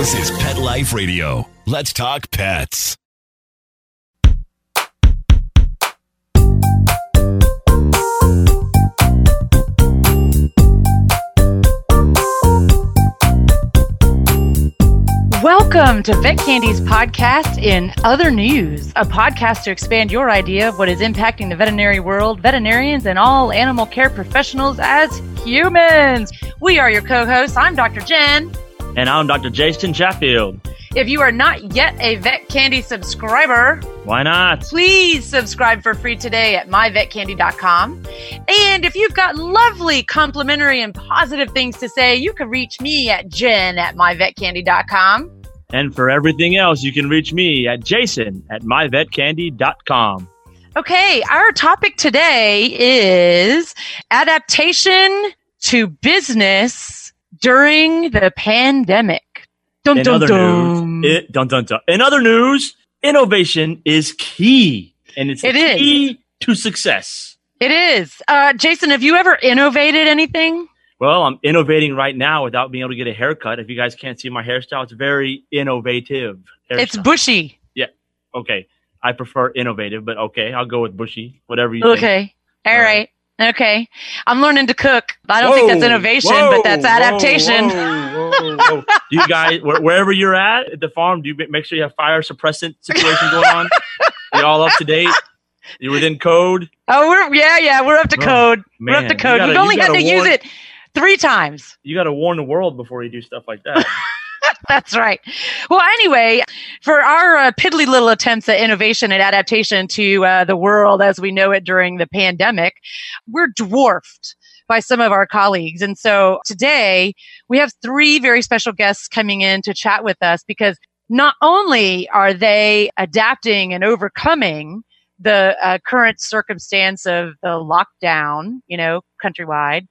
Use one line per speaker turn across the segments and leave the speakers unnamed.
This is Pet Life Radio. Let's talk pets.
Welcome to Vet Candy's podcast in Other News, a podcast to expand your idea of what is impacting the veterinary world, veterinarians, and all animal care professionals as humans. We are your co hosts. I'm Dr. Jen.
And I'm Dr. Jason Chatfield.
If you are not yet a Vet Candy subscriber,
Why not?
please subscribe for free today at myvetcandy.com. And if you've got lovely complimentary and positive things to say, you can reach me at jen at myvetcandy.com.
And for everything else, you can reach me at jason at myvetcandy.com.
Okay, our topic today is adaptation to business during the pandemic. Dum,
In
dum,
other
dum.
news, it, dun, dun, dun. In other news, innovation is key, and it's
It
the
is.
key to success.
It is. Uh, Jason, have you ever innovated anything?
Well, I'm innovating right now without being able to get a haircut. If you guys can't see my hairstyle, it's very innovative.
It's bushy. Yeah.
okay. I prefer innovative, but okay, I'll go with bushy. Whatever you think.
Okay. All
All
right.
right.
Okay. I'm learning to cook. I don't think that's innovation,
whoa,
but that's adaptation.
whoa, whoa, whoa. you guys, where, wherever you're at at the farm, do you make sure you have fire suppressant situation going on? You're all up to date. You're within code.
Oh, we're yeah, yeah, we're up to
Oh,
code. we're up to
you
code.
gotta-
We've
you
only had to use it three times.
You got to warn the world before you do stuff like that.
That's right. Well, anyway, for our uh, piddly little attempts at innovation and adaptation to uh, the world as we know it during the pandemic, we're dwarfed by some of our colleagues. And so today we have three very special guests coming in to chat with us because not only are they adapting and overcoming the uh, current circumstance of the lockdown, you know, countrywide,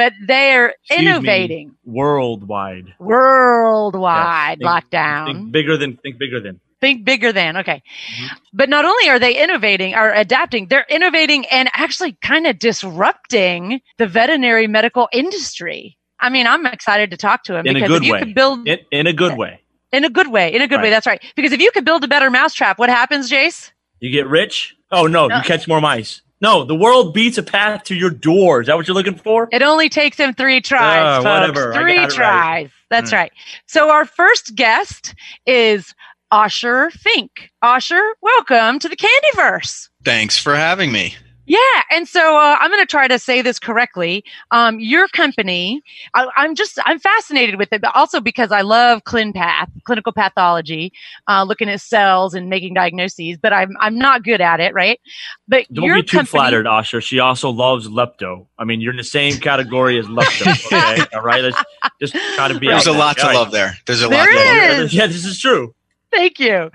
but they're
Excuse me.
innovating
Worldwide.
worldwide
Think-
lockdown.
Think bigger than, think bigger than.
think bigger than okay
Mhm.
but not only are they innovating or adapting they're innovating and actually kind of disrupting the veterinary medical industry i mean i'm excited to talk to him
In a
because you
way.
could build
In, in a good way.
in a good way in a good way that's right because if you could build a better mousetrap what happens jace
You get rich. Oh, no,
No.
you catch more mice. No, the world beats a path to your door. Is that what you're looking for?
it only takes him three tries folks.
whatever.
Three
got it right.
tries that's
Mm.
right so our first guest is Osher Fink. Osher, welcome to the Candyverse.
Thanks for having me.
Yeah, and so uh, I'm going to try to say this correctly. Um, your company, I, I'm just I'm fascinated with it, but also because I love ClinPath, clinical pathology, uh, looking at cells and making diagnoses. But I'm I'm not good at it, right? But
Don't
your
be too
company,
flattered, Osher. She also loves lepto. I mean, you're in the same category as lepto. Okay, all right. Let's just try to be.
There's
out
a
there.
lot to
All right.
love there. There's a
There
lot to love.
Yeah, this is true.
Thank you.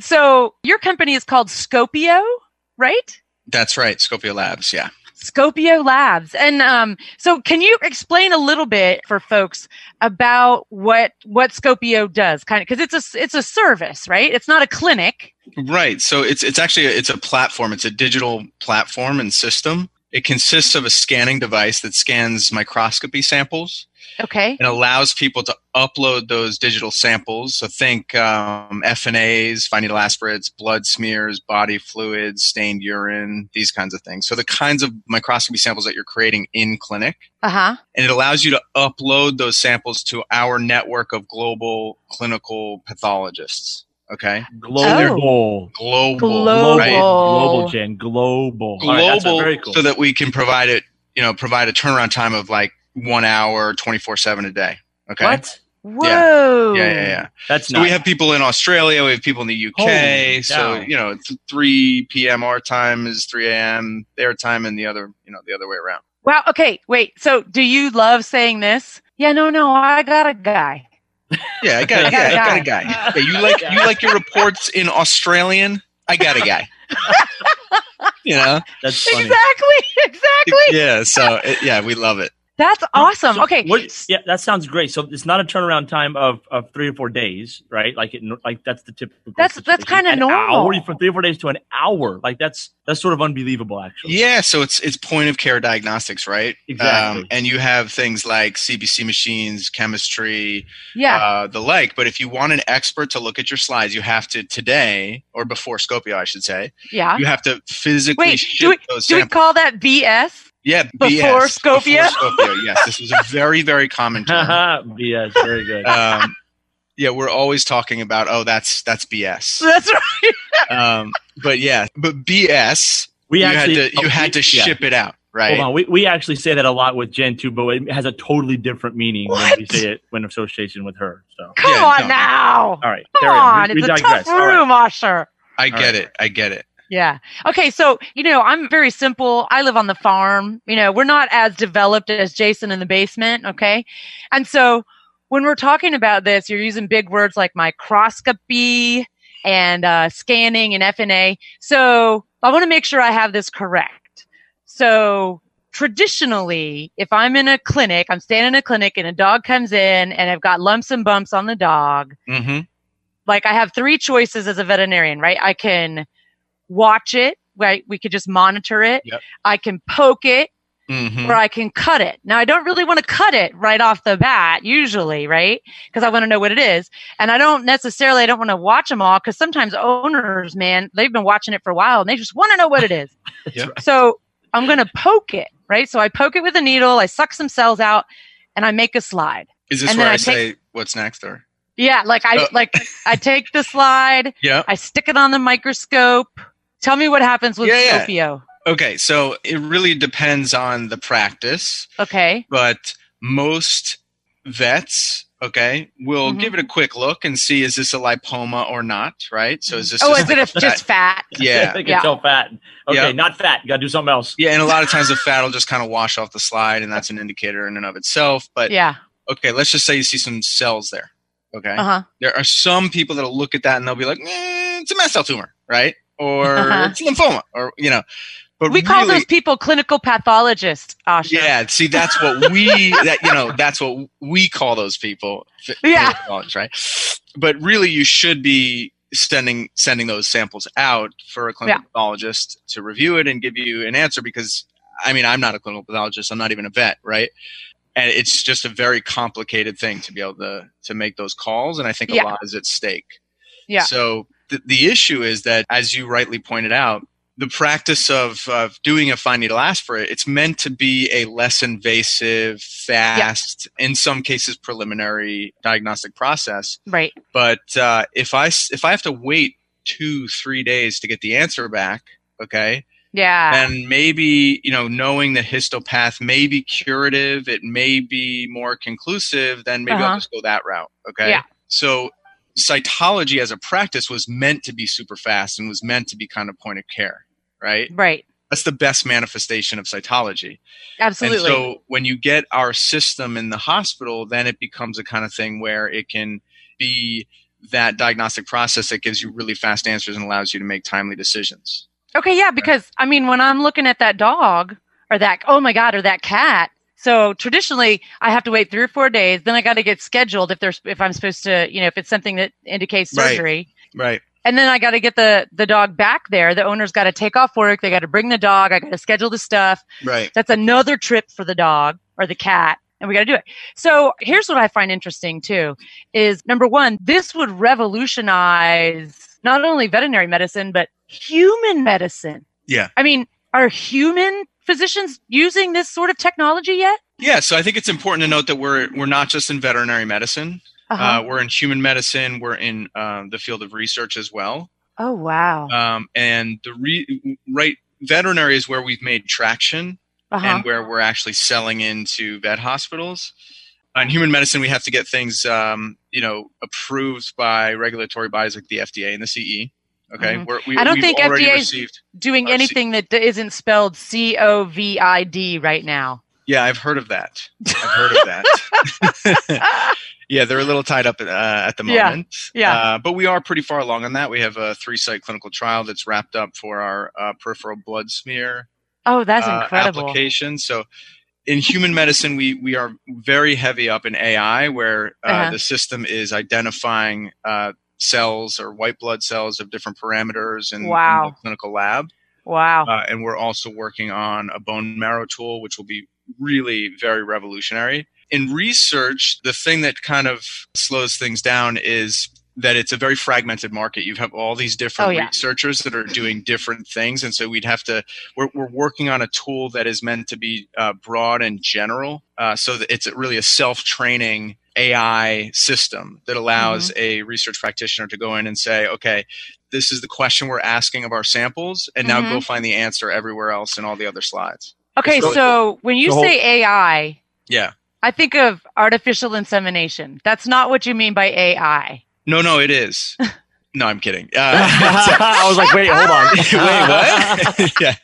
So your company is called Scopio, right?
That's right. Scopio Labs. Yeah.
Scopio Labs. And um, so can you explain a little bit for folks about what what Scopio does? Kind of because it's a it's a service, right? It's not a clinic.
Right. So it's it's actually a, it's a platform. It's a digital platform and system. It consists of a scanning device that scans microscopy samples
Okay.
and allows people to upload those digital samples. So think um, FNAs, fine needle aspirates, blood smears, body fluids, stained urine, these kinds of things. So the kinds of microscopy samples that you're creating in clinic.
Uh-huh.
and it allows you to upload those samples to our network of global clinical pathologists. Okay,
Global.
global,
Global.
right?
Global, Jen. Global. All right, that's
global,
very cool.
so that we can provide it, you know, provide a turnaround time of like one hour, twenty four seven a day. Okay,
What?
Whoa.
yeah, yeah, yeah.
That's
So
not.
we have people in Australia, we have people in the UK.
Holy
so
cow.
you know, th- three p.m. our time is three a.m. their time, and the other, you know, the other way around.
Wow. Okay. Wait. So do you love saying this? Yeah. No. No. I got a guy.
Yeah, I got,
I got
yeah,
a
I got a
guy.
guy. Yeah, you like you like your reports in Australian. I got a guy. you know,
That's funny.
Exactly. Exactly.
yeah. So it, yeah, we love it.
That's awesome.
So
okay.
what- yeah, that sounds great. So it's not a turnaround time of, of three or four days, right? Like it, like that's the typical.
That's- that's kinda normal.
Hour, from three or four days to an hour, like that's that's sort of unbelievable, actually.
Yeah, so it's it's point of care diagnostics, right?
Exactly.
Um, and you have things like CBC machines, chemistry,
yeah.
uh, the like. But if you want an expert to look at your slides, you have to today or before Scopio, I should say,
yeah.
you have to physically
Wait,
ship
do we,
those
do we call that BS?
Yeah,
before
BS,
Scopio?
Before Scopio, yes, this is a very very common term.
BS, very good.
um, yeah, we're always talking about oh that's that's BS.
That's right.
Um, but yeah, but BS
we
you
actually
had to you
oh,
had to
yeah.
ship it out, right?
Hold on, we, we actually say that a lot with Jen too, but it has a totally different meaning when we say it when association with her. So,
Come
Yeah,
on
no.
now.
all right,
Come
on.
on.
We, we
it's a
digress.
tough
All right.
room, Osher.
I
All
get
right.
it. I get it.
Yeah. Okay. So, you know, I'm very simple. I live on the farm. You know, we're not as developed as Jason in the basement. Okay. And so when we're talking about this, you're using big words like microscopy and uh, scanning and FNA. So I want to make sure I have this correct. So traditionally, if I'm in a clinic, I'm standing in a clinic and a dog comes in and I've got lumps and bumps on the dog
Mm-hmm.
like I have three choices as a veterinarian, right? I can watch it, right? We could just monitor it.
Yep.
I can poke it
Mm-hmm.
or I can cut it. Now I don't really want to cut it right off the bat usually, right? Because I want to know what it is. And I don't necessarily, I don't want to watch them all because sometimes owners, man, they've been watching it for a while and they just want to know what it is.
Yeah.
So I'm going to poke it, right? So I poke it with a needle, I suck some cells out and I make a slide.
Is this
and
where I,
I
say what's next or?
Yeah. Like I,
Oh.
like I take the slide,
Yeah.
I stick it on the microscope. Tell me what happens with
Yeah, yeah. Okay, so it really depends on the practice,
Okay.
but most vets, okay, will
Mhm.
give it a quick look and see is this a lipoma or not, right? So is this
Oh,
just
is it a, just fat?
yeah.
They can
Yeah.
tell fat. Okay,
Yeah.
not fat. You got to do something else.
Yeah, and a lot of times the fat will just kind of wash off the slide, and that's an indicator in and of itself. But
Yeah.
okay, let's just say you see some cells there. Okay,
Uh huh.
there are some people that'll look at that and they'll be like, eh, "It's a mast cell tumor, right?" Or
Uh-huh.
it's lymphoma, or you know. But
We call
really,
those people clinical pathologists, Osher.
Yeah, see, that's what we that you know that's what we call those people.
Yeah.
right. But really, you should be sending sending those samples out for a clinical pathologist to review it and give you an answer. Because I mean, I'm not a clinical pathologist. I'm not even a vet, right? And it's just a very complicated thing to be able to to make those calls. And I think a
Yeah.
lot is at stake.
Yeah.
So the the issue is that, as you rightly pointed out the practice of, of doing a fine needle aspirate, it's meant to be a less invasive, fast, in some cases preliminary diagnostic process.
Right.
But uh, if I if I have to wait two three days to get the answer back, okay,
Yeah.
And maybe you know knowing that histopath may be curative, it may be more conclusive, then maybe I'll
Uh-huh.
just go that route. Okay,
Yeah.
so cytology as a practice was meant to be super fast and was meant to be kind of point of care, right?
right.
That's the best manifestation of cytology.
Absolutely.
And so when you get our system in the hospital, then it becomes a kind of thing where it can be that diagnostic process that gives you really fast answers and allows you to make timely decisions.
okay. Yeah. Because I mean, when I'm looking at that dog or that, oh my God, or that cat. So traditionally I have to wait three or four days. Then I got to get scheduled if there's, if I'm supposed to, you know, if it's something that indicates
Right.
surgery.
Right.
And then I got to get the, the dog back there. The owner's got to take off work. They got to bring the dog. I got to schedule the stuff.
Right.
That's another trip for the dog or the cat. And we got to do it. So here's what I find interesting too is number one, this would revolutionize not only veterinary medicine, but human medicine.
Yeah.
I mean, are human physicians using this sort of technology yet?
Yeah. So I think it's important to note that we're we're not just in veterinary medicine.
Uh-huh.
Uh, we're in human medicine. We're in uh, the field of research as well.
oh, wow.
Um, and the re- right veterinary is where we've made traction
Uh-huh.
and where we're actually selling into vet hospitals. In human medicine, we have to get things, um, you know, approved by regulatory bodies like the FDA and the CE. Okay,
Mhm.
We're, we,
I don't think FDA 's-
received.
Doing
uh,
anything that d- isn't spelled C O V I D right now.
Yeah, I've heard of that. I've heard of that. yeah, they're a little tied up uh, at the
Yeah,
moment.
yeah.
Uh, but we are pretty far along on that. We have a three-site clinical trial that's wrapped up for our uh, peripheral blood smear
Oh, that's
uh,
incredible.
application. So in human medicine, we we are very heavy up in AI, where uh,
Uh-huh.
the system is identifying uh, cells or white blood cells of different parameters in, in the clinical lab.
Wow.
Uh, and we're also working on a bone marrow tool, which will be really very revolutionary. In research, the thing that kind of slows things down is that it's a very fragmented market. You have all these different
Oh, yeah.
researchers that are doing different things. And so we'd have to, we're, we're working on a tool that is meant to be uh, broad and general. Uh, so that it's really a self training AI system that allows a research practitioner to go in and say, okay, this is the question we're asking of our samples, and now
Mhm.
go find the answer everywhere else in all the other slides.
Okay,
really
so when you
whole-
say AI,
Yeah.
I think of artificial insemination. That's not what you mean by AI.
No, no, it is. No, I'm kidding. Uh,
I was like, wait, hold on.
wait, what? yeah.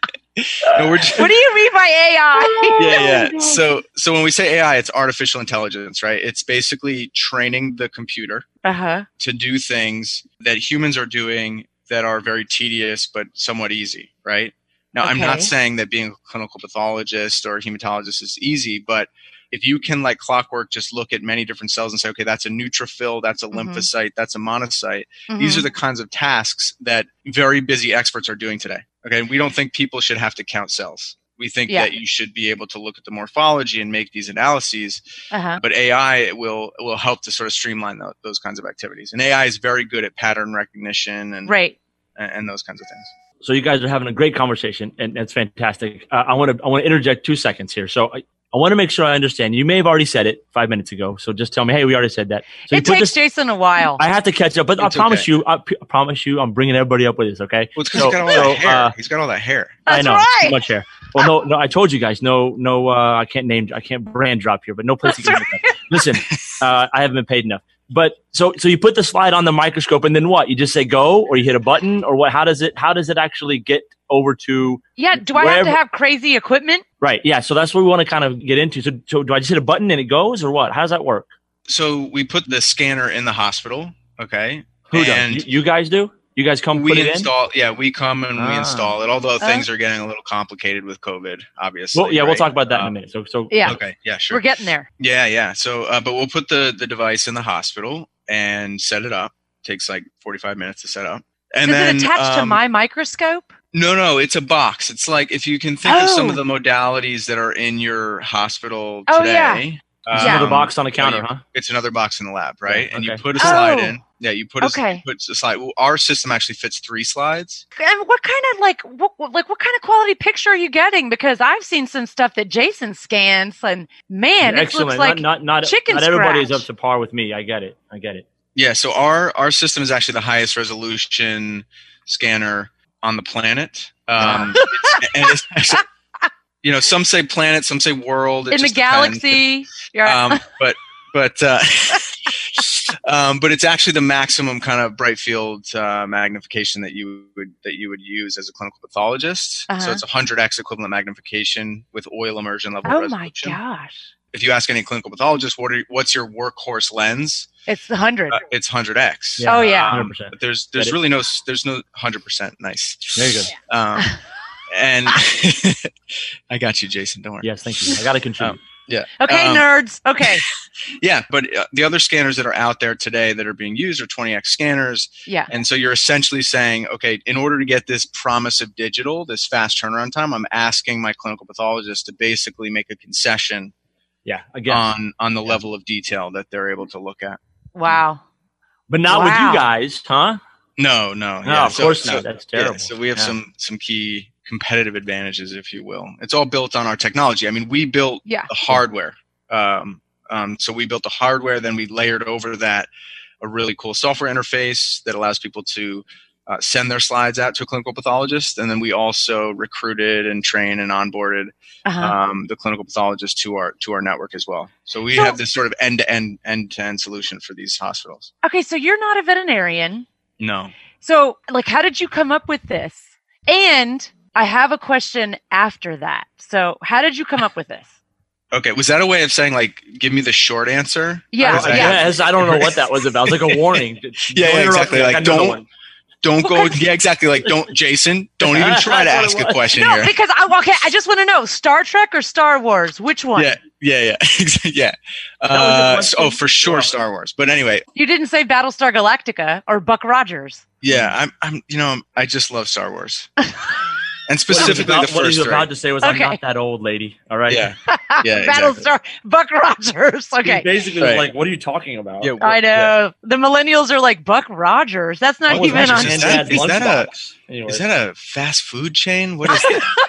No, we're just,
What do you mean by AI?
yeah, yeah. So, so when we say AI, it's artificial intelligence, right? It's basically training the computer
Uh huh.
to do things that humans are doing that are very tedious but somewhat easy, right? Now, I'm not saying that being a clinical pathologist or hematologist is easy, but if you can, like clockwork, just look at many different cells and say, okay, that's a neutrophil, that's a
Mhm.
lymphocyte, that's a monocyte.
Mm-hmm.
These are the kinds of tasks that very busy experts are doing today. Okay, we don't think people should have to count cells. We think
Yeah.
that you should be able to look at the morphology and make these analyses
Uh huh.
but AI will will help to sort of streamline tho- those kinds of activities. And AI is very good at pattern recognition and
Right.
and, and those kinds of things.
So you guys are having a great conversation, and that's fantastic. Uh, I want to I want to interject two seconds here. So I, I want to make sure I understand. You may have already said it five minutes ago, so just tell me, hey, we already said that. So you
it
put
takes
this.
Jason a while.
I have to catch up, but I promise
okay.
you, I, p- I promise you, I'm bringing everybody up with this. Okay.
Well, it's because
So-
he's got all
so,
that hair.
uh,
he's got all that hair.
That's
I know
right.
too much hair. Well, no, no, I told you guys, no, no, uh, I can't name, I can't brand drop here, but no place to
That's
get it. Listen, uh, I haven't been paid enough. But so, so you put the slide on the microscope, and then what? You just say go, or you hit a button, or what? How does it? How does it actually get over to?
yeah. Do I have to have crazy equipment?
Right. Yeah. So that's what we want to kind of get into. So, so do I just hit a button and it goes, or what? How does that work?
So we put the scanner in the hospital. Okay.
Who
and
does? You, you guys do? You guys come put
we
it in?
install. Yeah, we come and we
Ah.
install it. Although
Uh.
things are getting a little complicated with COVID, obviously.
Well, yeah, we'll talk about that in a
Um,
minute. So, so
Yeah.
Okay. Yeah. Sure.
We're getting there.
Yeah, yeah. So, uh, but we'll put the the device in the hospital and set it up. takes like 45 minutes to set up. And
Does
then
it attach to
um,
my microscope?
No, no, it's a box. It's like if you can think of some
Oh.
of the modalities that are in your hospital today.
Oh, yeah.
today.
it's
Yeah.
another
um,
box on the counter,
you-
huh?
It's another box in the lab, right?
Yeah,
And you put a slide
Oh.
in. Yeah, you put a,
Okay.
you put a slide. Well, our system actually fits three slides.
And what kind of like what what- like what kind of quality picture are you getting? Because I've seen some stuff that Jason scans, and man, it
Excellent.
looks like
not not not,
chicken
not everybody is up to par with me. I get it. I get it.
Yeah, so our our system is actually the highest resolution scanner on the planet. Um, it's, it's you know, some say planet, some say world. It
in the
depends.
galaxy.
Um, but but uh, um, but it's actually the maximum kind of bright field uh, magnification that you would that you would use as a clinical pathologist. So
Uh-huh.
it's 100x equivalent magnification with oil immersion level
oh my gosh,
If you ask any clinical pathologist, what are, what's your workhorse lens?
It's the hundred.
Uh, it's 100x.
Oh, yeah.
Um,
100%.
but there's there's
Get it.
really no there's no 100% nice.
Very good.
Um, and I got you, Jason. Don't worry.
Yes, thank you. I got to contribute.
Yeah.
okay,
um,
nerds. Okay,
Yeah, but uh, the other scanners that are out there today that are being used are 20x scanners.
yeah.
And so you're essentially saying, okay, in order to get this promise of digital, this fast turnaround time, I'm asking my clinical pathologist to basically make a concession
yeah, again,
on on the level of detail that they're able to look at.
Wow.
but not with you guys, huh?
No, no,
No,
yeah,
of
so-
course
so-
not. That's
yeah,
terrible.
so we have
Yeah.
some some key competitive advantages, if you will. It's all built on our technology. I mean, we built
Yeah.
the hardware. Um, um, so we built the hardware, then we layered over that a really cool software interface that allows people to uh, send their slides out to a clinical pathologist, and then we also recruited and trained and onboarded
Uh-huh.
um, the clinical pathologist to our to our network as well. So we
So-
have this sort of end to end end to end solution for these hospitals.
okay, so you're not a veterinarian.
No,
So, like, how did you come up with this? And I have a question after that. So, how did you come up with this?
okay, was that a way of saying like, give me the short answer?
Yeah,
Or
yeah.
Yes, I don't know what that was about. It was like a warning.
Yeah, yeah, exactly.
me.
Like, don't-
one.
Don't go. Yeah, exactly. Like, don't, Jason, don't even try to ask a
was.
question
no,
here.
because I okay. I just want to know Star Trek or Star Wars. Which one?
Yeah, yeah, yeah, yeah. Uh,
question?
oh, for sure, Star Wars. But anyway,
You didn't say Battlestar Galactica or Buck Rogers.
yeah, I'm, I'm, you know, I just love Star Wars, and
What
specifically
about,
the
what he
first
was
three.
about to say was, "I'm
Okay.
not that old, lady." All right.
Yeah, yeah, exactly.
Battlestar Buck Rogers.
He
Okay.
basically
Right.
was like, "What are you talking about?"
Yeah,
I
yeah.
know. The millennials are like Buck Rogers. That's not even
watching
on.
Is
Granddad's
that- is that a-
lunchbox.
Is that a fast food chain? What is that?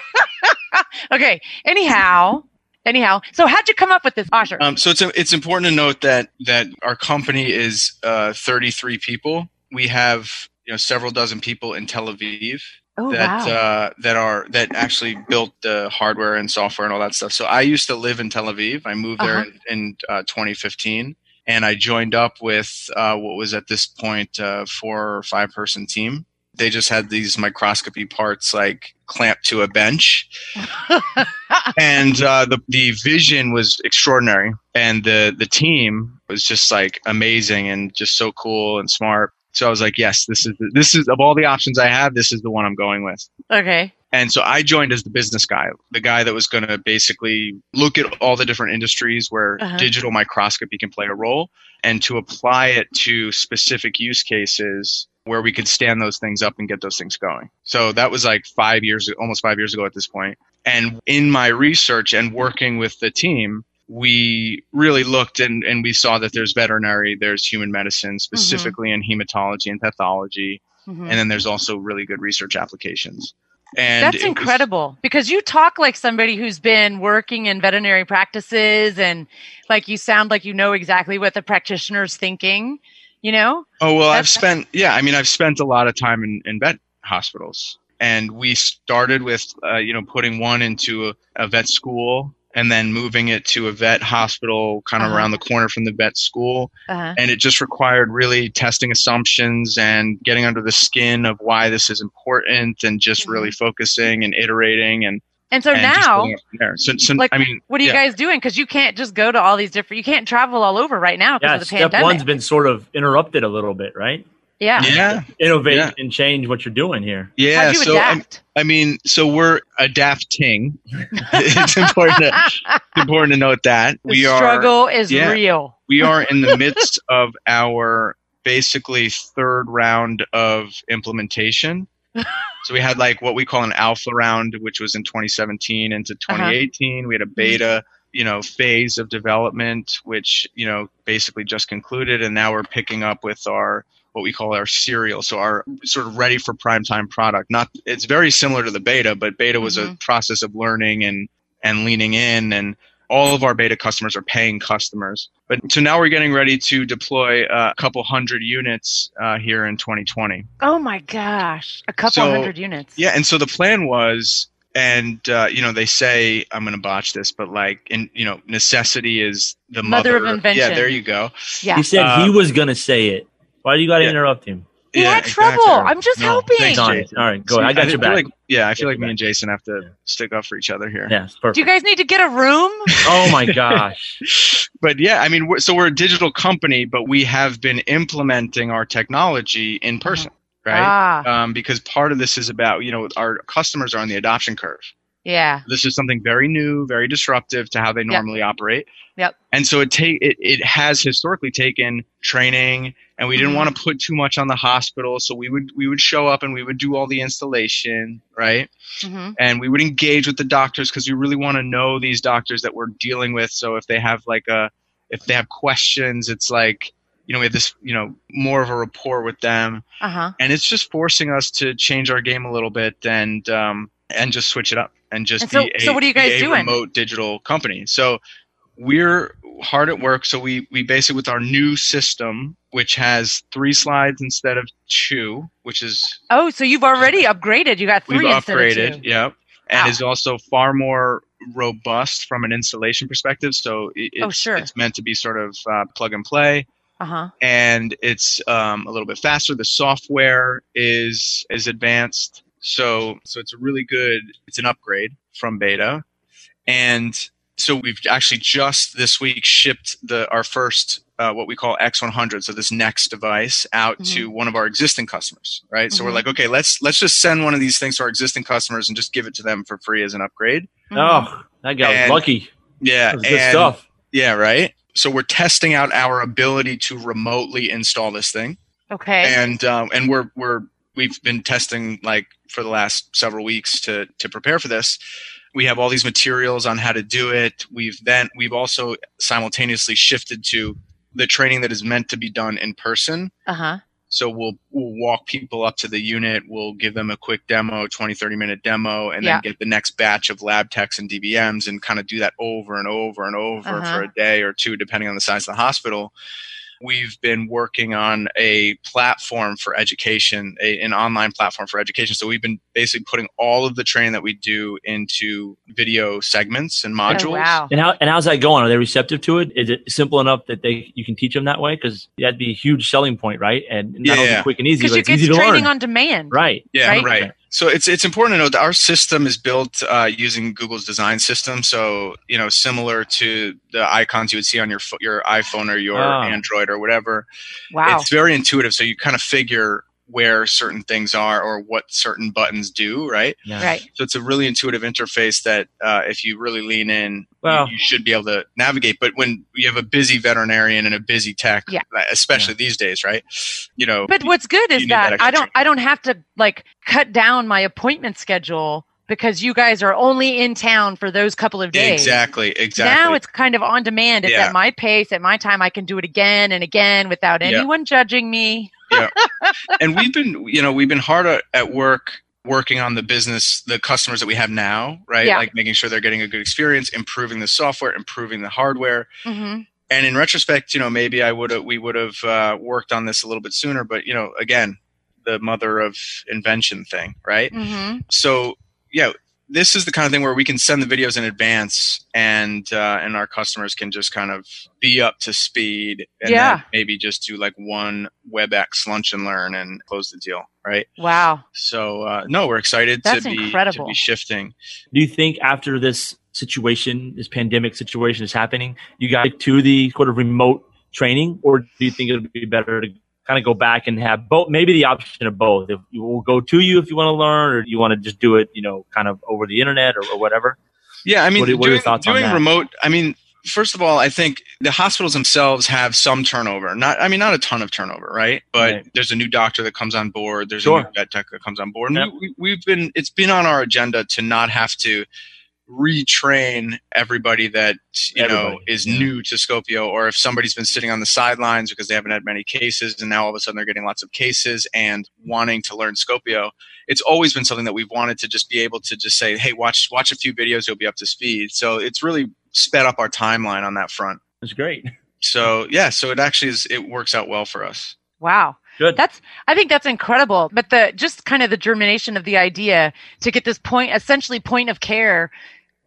Okay. Anyhow, anyhow. So how'd you come up with this, Osher?
Um, so it's it's important to note that that our company is uh, 33 people. We have you know several dozen people in Tel Aviv
oh
that
wow.
uh, that are that actually built the hardware and software and all that stuff. So I used to live in Tel Aviv. I moved there
Uh-huh.
in, in uh, 2015, and I joined up with uh, what was at this point uh, four or five person team. They just had these microscopy parts like clamped to a bench, and uh, the the vision was extraordinary, and the the team was just like amazing and just so cool and smart. So I was like, yes, this is the, this is of all the options I have, this is the one I'm going with.
okay.
And so I joined as the business guy, the guy that was going to basically look at all the different industries where
Uh-huh.
digital microscopy can play a role and to apply it to specific use cases where we could stand those things up and get those things going. So that was like five years, almost five years ago at this point. And in my research and working with the team, we really looked and, and we saw that there's veterinary, there's human medicine, specifically in hematology and pathology.
Mhm.
And then there's also really good research applications. And
That's
it was-
incredible because you talk like somebody who's been working in veterinary practices and like you sound like you know exactly what the practitioner's thinking, you know?
Oh well, I've spent yeah. I mean, I've spent a lot of time in, in vet hospitals, and we started with uh, you know putting one into a, a vet school, and then moving it to a vet hospital, kind of
Uh-huh.
around the corner from the vet school,
Uh-huh.
and it just required really testing assumptions and getting under the skin of why this is important, and just
Mhm.
really focusing and iterating and.
And so
and
now,
going from there. So, so
like,
I mean,
what are you
yeah.
guys doing? Because you can't just go to all these different, you can't travel all over right now because
yeah,
of the
step
pandemic.
one's been sort of interrupted a little bit, right?
Yeah.
yeah,
Innovate
Yeah.
and change what you're doing here.
yeah.
How'd you
so um,
adapt?
I mean, so we're adapting. it's important. To, it's important to note that
the
we are
struggle is
yeah.
real.
we are in the midst of our basically third round of implementation. So we had like what we call an alpha round, which was in 2017 into
Uh-huh.
2018. We had a beta, you know, phase of development, which you know basically just concluded, and now we're picking up with our what we call our serial, so our sort of ready for prime time product. Not it's very similar to the beta, but beta was a
Mhm.
process of learning and and leaning in and all of our beta customers are paying customers. But so now we're getting ready to deploy a couple hundred units uh, here in 2020.
Oh my gosh. A couple
So,
hundred units.
Yeah, and so the plan was, and uh, you know, they say I'm going to botch this, but like, in you know, necessity is the
Mother
mother,
of invention.
Yeah, there you go.
Yeah.
He said he
Uh,
was going to say it. Why do you got to
yeah.
interrupt him?
He
yeah,
had trouble. I'm just helping.
Thanks,
Darn it.
Jason.
All right, go. ahead. I got your
feel
back.
Like, yeah, I feel
Got
like
your
me and. Jason have to
Yeah.
stick up for each other here.
yeah, perfect.
Do you guys need to get a room?
oh my gosh.
but yeah, I mean, we're, so we're a digital company, but we have been implementing our technology in person, right?
Ah,
Um, because part of this is about, you know, our customers are on the adoption curve.
yeah.
This is something very new, very disruptive to how they normally operate.
Yep.
And so it take it, it has historically taken training, and we didn't want to put too much on the hospital, so we would we would show up and we would do all the installation, right?
hmm
and we would engage with the doctors because we really want to know these doctors that we're dealing with so if they have like a if they have questions it's like you know we have this you know more of a rapport with them
Uh huh.
and it's just forcing us to change our game a little bit and um and just switch it up and just
And so-
be a,
so what are you guys doing?
remote digital company so we're hard at work so we we basically with our new system which has three slides instead of two which is
Oh, so you've already upgraded. You got 3
We've
instead of
upgraded,
two.
yep, and
Wow.
is also far more robust from an installation perspective. So it, it's,
Oh, sure.
it's meant to be sort of uh, plug and play,
Uh huh.
and it's um, a little bit faster. The software is is advanced, so so it's a really good. It's an upgrade from beta, and so we've actually just this week shipped the our first uh, what we call X100, so this next device, out to one of our existing customers, right? So we're
Mhm.
like, okay, let's let's just send one of these things to our existing customers and just give it to them for free as an upgrade.
Mhm.
Oh, that guy
And-
was lucky.
Yeah,
That was good
and-
stuff.
Yeah, right. So we're testing out our ability to remotely install this thing,
Okay.
and um, and we're we're we've been testing like for the last several weeks to to prepare for this. We have all these materials on how to do it. We've then we've also simultaneously shifted to the training that is meant to be done in person.
Uh huh.
So we'll we'll walk people up to the unit, we'll give them a quick demo, 20 30 minute demo and
Yeah.
then get the next batch of lab techs and DVMs and kind of do that over and over and over
Uh-huh.
for a day or two depending on the size of the hospital. We've been working on a platform for education, a, an online platform for education. So we've been basically putting all of the training that we do into video segments and modules.
Oh, wow.
And how and how's that going? Are they receptive to it? Is it simple enough that they you can teach them that way? Because that'd be a huge selling point, right? And not
Yeah.
only quick and easy,
Because
but
you
it's
get
easy to
training
learn.
on demand.
right.
Yeah,
right?
right. So it's it's important to note that our system is built uh, using Google's design system. So you know, similar to the icons you would see on your pho- your iPhone or your
Ah.
Android or whatever.
Wow.
It's very intuitive. So you kind of figure where certain things are or what certain buttons do, right?
Yeah.
Right.
So it's a really intuitive interface that uh, if you really lean in,
Well-
you, you should be able to navigate. But when you have a busy veterinarian and a busy tech,
Yeah.
especially these days, right? You know,
But what's good is
that
that I don't
training.
I don't have to like cut down my appointment schedule because you guys are only in town for those couple of days.
exactly, exactly.
Now it's kind of on demand. It's
Yeah.
at my pace, at my time. I can do it again and again without
Yeah.
anyone judging me.
And we've been you know we've been hard at, work working on the business the customers that we have now right?
Yeah.
like making sure they're getting a good experience improving the software improving the hardware.
Hmm
and in retrospect you know maybe i would have we would have uh, worked on this a little bit sooner but you know again the mother of invention thing right?
Hmm
so yeah this is the kind of thing where we can send the videos in advance and uh, and our customers can just kind of be up to speed and
Yeah.
then maybe just do like one WebEx lunch and learn and close the deal, right?
Wow.
So uh, no, we're excited
That's
to be to be shifting.
Do you think after this situation, this pandemic situation is happening, you guys to the sort of remote training, or do you think it would be better to kind of go back and have both, maybe the option of both? If you will go to you if you want to learn, or you want to just do it, you know, kind of over the internet or, or whatever.
Yeah, I mean,
What are- what
doing,
thoughts on
doing remote. I mean, first of all, I think the hospitals themselves have some turnover. Not, I mean, not a ton of turnover, right? But
Right.
there's a new doctor that comes on board. There's
Sure.
a new vet tech that comes on board.
Yep.
we, we've been, it's been on our agenda to not have to retrain everybody that you know is
yeah.
new to Scopio, or if somebody's been sitting on the sidelines because they haven't had many cases, and now all of a sudden they're getting lots of cases and wanting to learn Scopio. It's always been something that we've wanted to just be able to just say, "Hey, watch watch a few videos, you'll be up to speed." So it's really sped up our timeline on that front.
It's great.
So yeah, so it actually is it works out well for us.
Wow.
Good.
That's I think that's incredible. But the just kind of the germination of the idea to get this point essentially point of care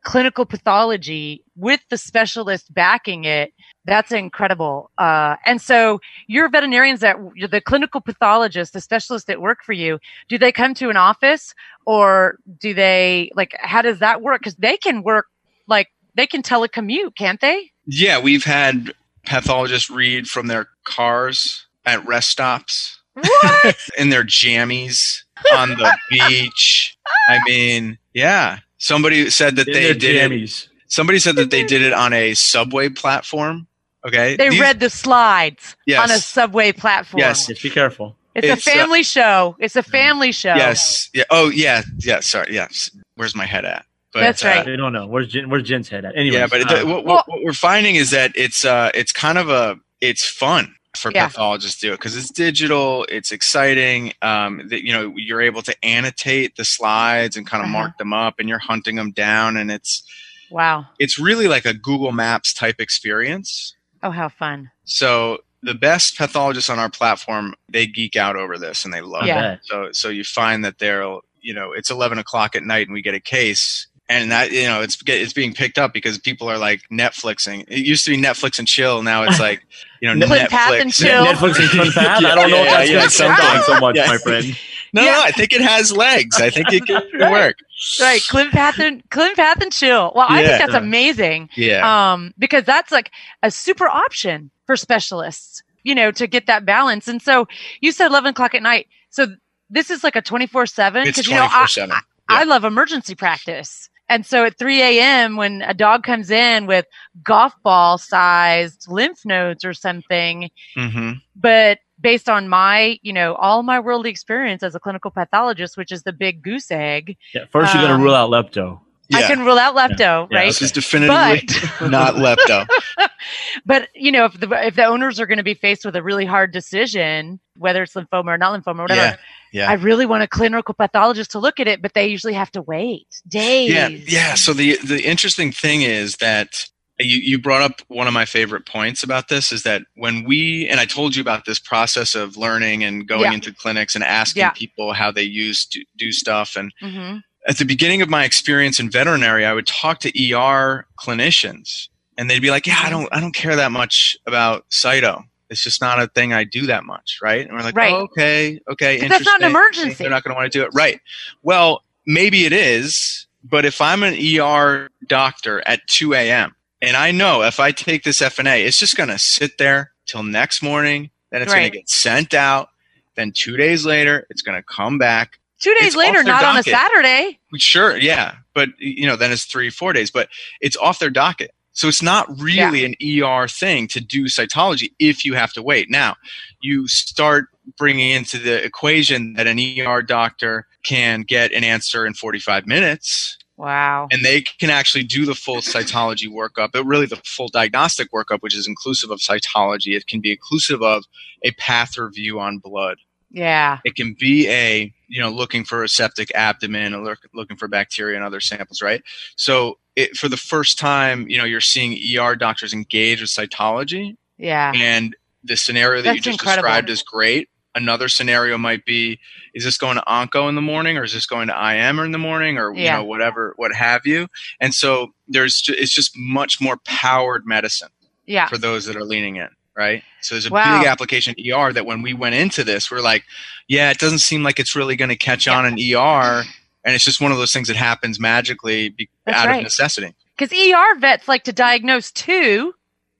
clinical pathology with the specialist backing it that's incredible uh, and so your veterinarians that the clinical pathologists the specialists that work for you do they come to an office or do they like how does that work because they can work like they can telecommute can't they
Yeah, we've had pathologists read from their cars at rest stops.
what
in their jammies on the beach. I mean, yeah. Somebody said that
In
they
their
did it. Somebody said that they did it on a subway platform. Okay.
they
These-
read the slides
Yes.
on a subway platform
Yes.
Just be careful.
It's,
It's,
a
uh,
family show. It's a family show.
Yes. Yeah. Oh, yeah. Yeah. Sorry. Yes. Where's my head at? But,
That's right.
They don't know. Where's Jen, where's Jen's head at? Anyway,
yeah, but it, what, what, what we're finding is that it's uh it's kind of a it's fun for
Yeah.
pathologists to do it because it's digital, it's exciting. Um, that you know you're able to annotate the slides and kind of
Uh-huh.
mark them up, and you're hunting them down, and it's
Wow.
it's really like a Google Maps type experience.
Oh, how fun.
So the best pathologists on our platform they geek out over this and they love
Yeah.
it. So so you find that they're you know it's eleven o'clock at night and we get a case and that you know it's get- it's being picked up because people are like Netflixing. It used to be Netflix and chill. Now it's like you know
Clint
Netflix
and chill.
Netflix and ClinPath. I don't know
Yeah,
if that's
yeah,
going
yeah,
to sound
sometimes.
so much,
Yeah.
my friend.
No,
Yeah.
no, I think it has legs. I think it can
Right.
work.
right, clean path and clean path and chill. Well, I think that's amazing.
Yeah.
um, because that's like a super option for specialists, you know, to get that balance. And so you said 11 o'clock at night. So this is like a 24 seven.
it's
Cause you know,
twenty four
I,
seven.
I love emergency practice. And so at 3 a.m., when a dog comes in with golf ball sized lymph nodes or something,
Mm-hmm.
but based on my, you know, all my worldly experience as a clinical pathologist, which is the big goose egg,
Yeah, first you're
Um,
gonna rule out lepto.
Yeah.
I can rule out lepto,
Yeah,
right?
this is definitively
But
not lepto.
but you know, if the if the owners are going to be faced with a really hard decision, whether it's lymphoma or not lymphoma, or whatever,
Yeah.
I really want a clinical pathologist to look at it, but they usually have to wait days.
Yeah, yeah. So the the interesting thing is that you, you brought up one of my favorite points about this is that when we and I told you about this process of learning and going
Yeah.
into clinics and asking
Yeah.
people how they use do, do stuff and
hmm
at the beginning of my experience in veterinary, I would talk to ER clinicians, and they'd be like, "Yeah, I don't, I don't care that much about cyto. It's just not a thing I do that much, right?" And we're like,
Right.
oh, "Okay, okay,
that's not an emergency.
They're not going to want to do it, right?" Well, maybe it is, but if I'm an ER doctor at 2 a.m. and I know if I take this FNA, it's just going to sit there till next morning, then it's going to get sent out. Then two days later, it's going to come back.
Two days
It's
later, not on a. Saturday.
Sure, yeah, but you know, then it's three, four days, but it's off their docket. So it's not really an ER thing to do cytology if you have to wait. Now, you start bringing into the equation that an ER doctor can get an answer in 45 minutes
Wow.
and they can actually do the full cytology workup, but really the full diagnostic workup, which is inclusive of cytology. It can be inclusive of a path review on blood
Yeah.
it can be a you know looking for a septic abdomen or look, looking for bacteria and other samples right so it, for the first time you know you're seeing er doctors engage with cytology
Yeah.
and the scenario that you just
incredible.
described is great another scenario might be is this going to onco in the morning or is this going to im in the morning or you know whatever what have you and so there's it's just much more powered medicine
Yeah.
for those that are leaning in, right? So there's a
Wow.
big application ER that when we went into this, we're like, yeah, it doesn't seem like it's really going to catch on in ER, and it's just one of those things that happens magically be- out
right.
of necessity.
Because ER vets like to diagnose too.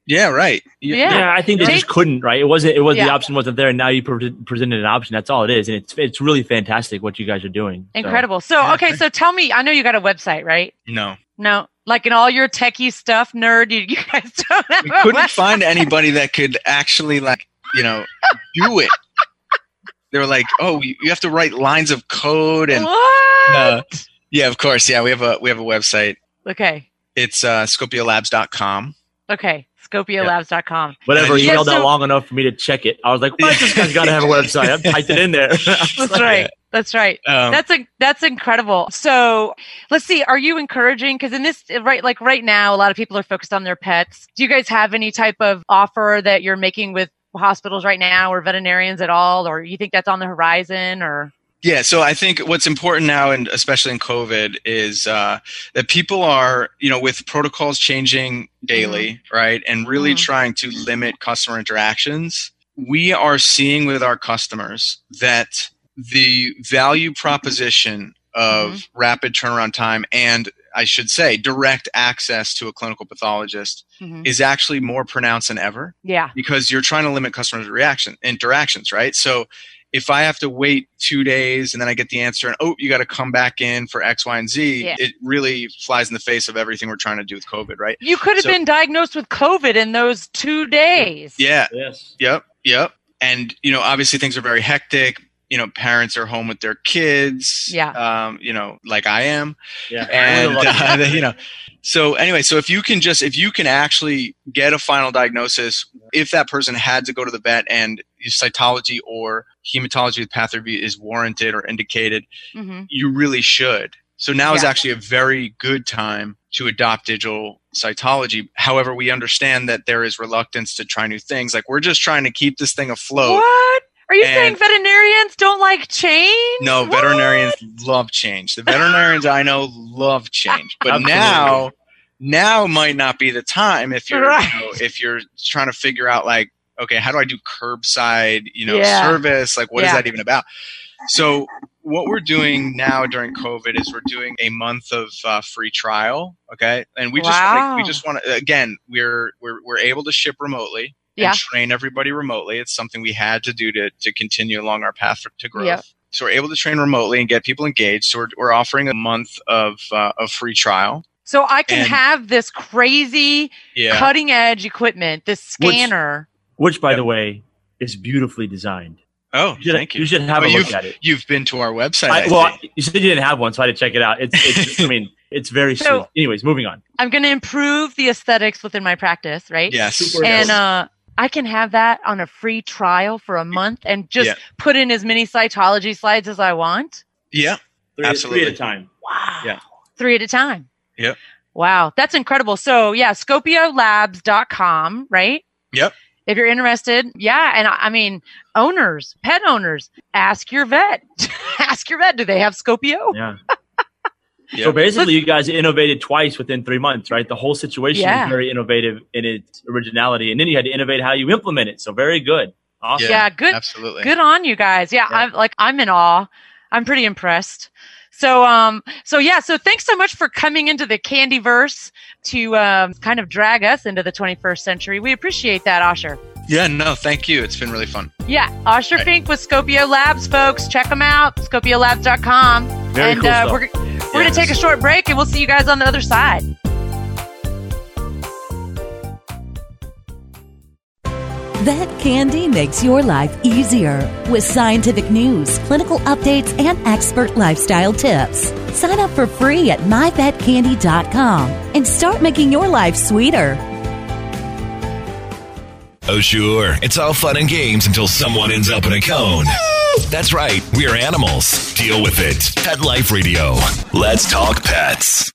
Yeah, right. You-
Yeah.
Yeah, I think they
Take-
just couldn't. Right? It wasn't. It was the option wasn't there. and Now you pre- presented an option. That's all it is, and it's it's really fantastic what you guys are doing.
Incredible. So,
Yeah,
okay,
great.
so tell me, I know you got a website, right?
No,
No, like in all your techie stuff, nerd, you, you guys don't have
we
a
couldn't
website.
find anybody that could actually like you know do it. They were like, oh, you you have to write lines of code and
what?
uh, yeah, of course, yeah. We have a we have a website.
Okay.
It's uh, scopiolabs.com.
Okay. Scopiolabs.com.
Whatever.
Yeah,
You held
so-
out long enough for me to check it. I was like, "What? This guy's got to have a website." I typed it in there.
That's right. That's right.
Um,
That's a, that's incredible. So let's see. Are you encouraging? Because in this right, like right now, a lot of people are focused on their pets. Do you guys have any type of offer that you're making with hospitals right now or veterinarians at all, or you think that's on the horizon? Or
Yeah, so I think what's important now, and especially in COVID, is uh, that people are, you know, with protocols changing daily, right, and really
Mhm.
trying to limit customer interactions. We are seeing with our customers that the value proposition of rapid turnaround time and I should say direct access to a clinical pathologist
Mhm.
is actually more pronounced than ever
yeah,
because you're trying to limit customers' reaction interactions, right? So if I have to wait two days and then I get the answer and oh, you got to come back in for X, Y, and Z,
Yeah.
it really flies in the face of everything we're trying to do with COVID, right?
you could have
So-
been diagnosed with COVID in those two days.
Yeah,
yes.
yep, yep. And you know, obviously things are very hectic. You know, parents are home with their kids.
Yeah.
Um, you know, like I am.
Yeah.
and uh, you know so anyway so if you can just if you can actually get a final diagnosis if that person had to go to the vet and cytology or hematology with pathogy is warranted or indicated
hmm
you really should so now is actually a very good time to adopt digital cytology however we understand that there is reluctance to try new things like we're just trying to keep this thing afloat
What? Are you
And-
saying veterinarians don't like change?
No,
What?
veterinarians love change. The veterinarians I know love change, but
Absolutely.
now, now might not be the time if you're
Right.
you know, if you're trying to figure out like, okay, how do I do curbside, you know,
Yeah.
service? Like, what is
Yeah.
that even about? So what we're doing now during COVID is we're doing a month of uh, free trial. Okay, and we just
Wow.
we just want to again we're we're we're able to ship remotely and
Yeah.
train everybody remotely. It's something we had to do to to continue along our path for, to growth.
Yep.
So we're able to train remotely and get people engaged. So we're, we're offering a month of uh, of free trial.
So I can
And-
have this crazy
Yeah.
cutting edge equipment, this scanner.
Which, by
Yep.
the way, is beautifully designed.
oh,
You should,
thank you.
You should have
Well,
a look at it.
You've been to our website.
I,
I
well,
think.
you said you didn't have one, so I had to check it out. It's, it's I mean, it's very
So-
sweet. Anyways, moving on.
I'm going to improve the aesthetics within my practice, right?
yes.
Super
And
yes.
uh, I can have that on a free trial for a month and just
Yeah.
put in as many cytology slides as I want.
yeah.
Three,
Absolutely.
three at a time.
Wow.
Yeah.
Three at a time.
Yep.
Wow. That's incredible. So, yeah, scopiolabs.com, right?
Yep.
If you're interested, yeah. And I I mean, owners, pet owners, ask your vet. ask your vet, do they have Scopio?
Yeah.
Yeah.
So basically, you guys innovated twice within three months, right? The whole situation
Yeah.
is very innovative in its originality, and then you had to innovate how you implement it. So very good. Awesome.
Yeah, good
Absolutely.
good on you guys. Yeah,
Yeah.
I'm like I'm in awe. I'm pretty impressed. So um so yeah, so thanks so much for coming into the Candyverse to um, kind of drag us into the 21st century. We appreciate that, Osher.
Yeah. No. Thank you. It's been really fun.
Yeah, Osher
Right.
Fink with Scopio Labs, folks. Check them out, scopiolabs.com.
Very
and
cool
uh,
stuff.
We're we're gonna take a short break, and we'll see you guys on the other side.
Vet Candy makes your life easier with scientific news, clinical updates, and expert lifestyle tips. Sign up for free at myvetcandy.com and start making your life sweeter.
Oh, sure. It's all fun and games until someone ends up in a cone. That's right. We're animals. Deal with it. Pet Life Radio. Let's talk pets.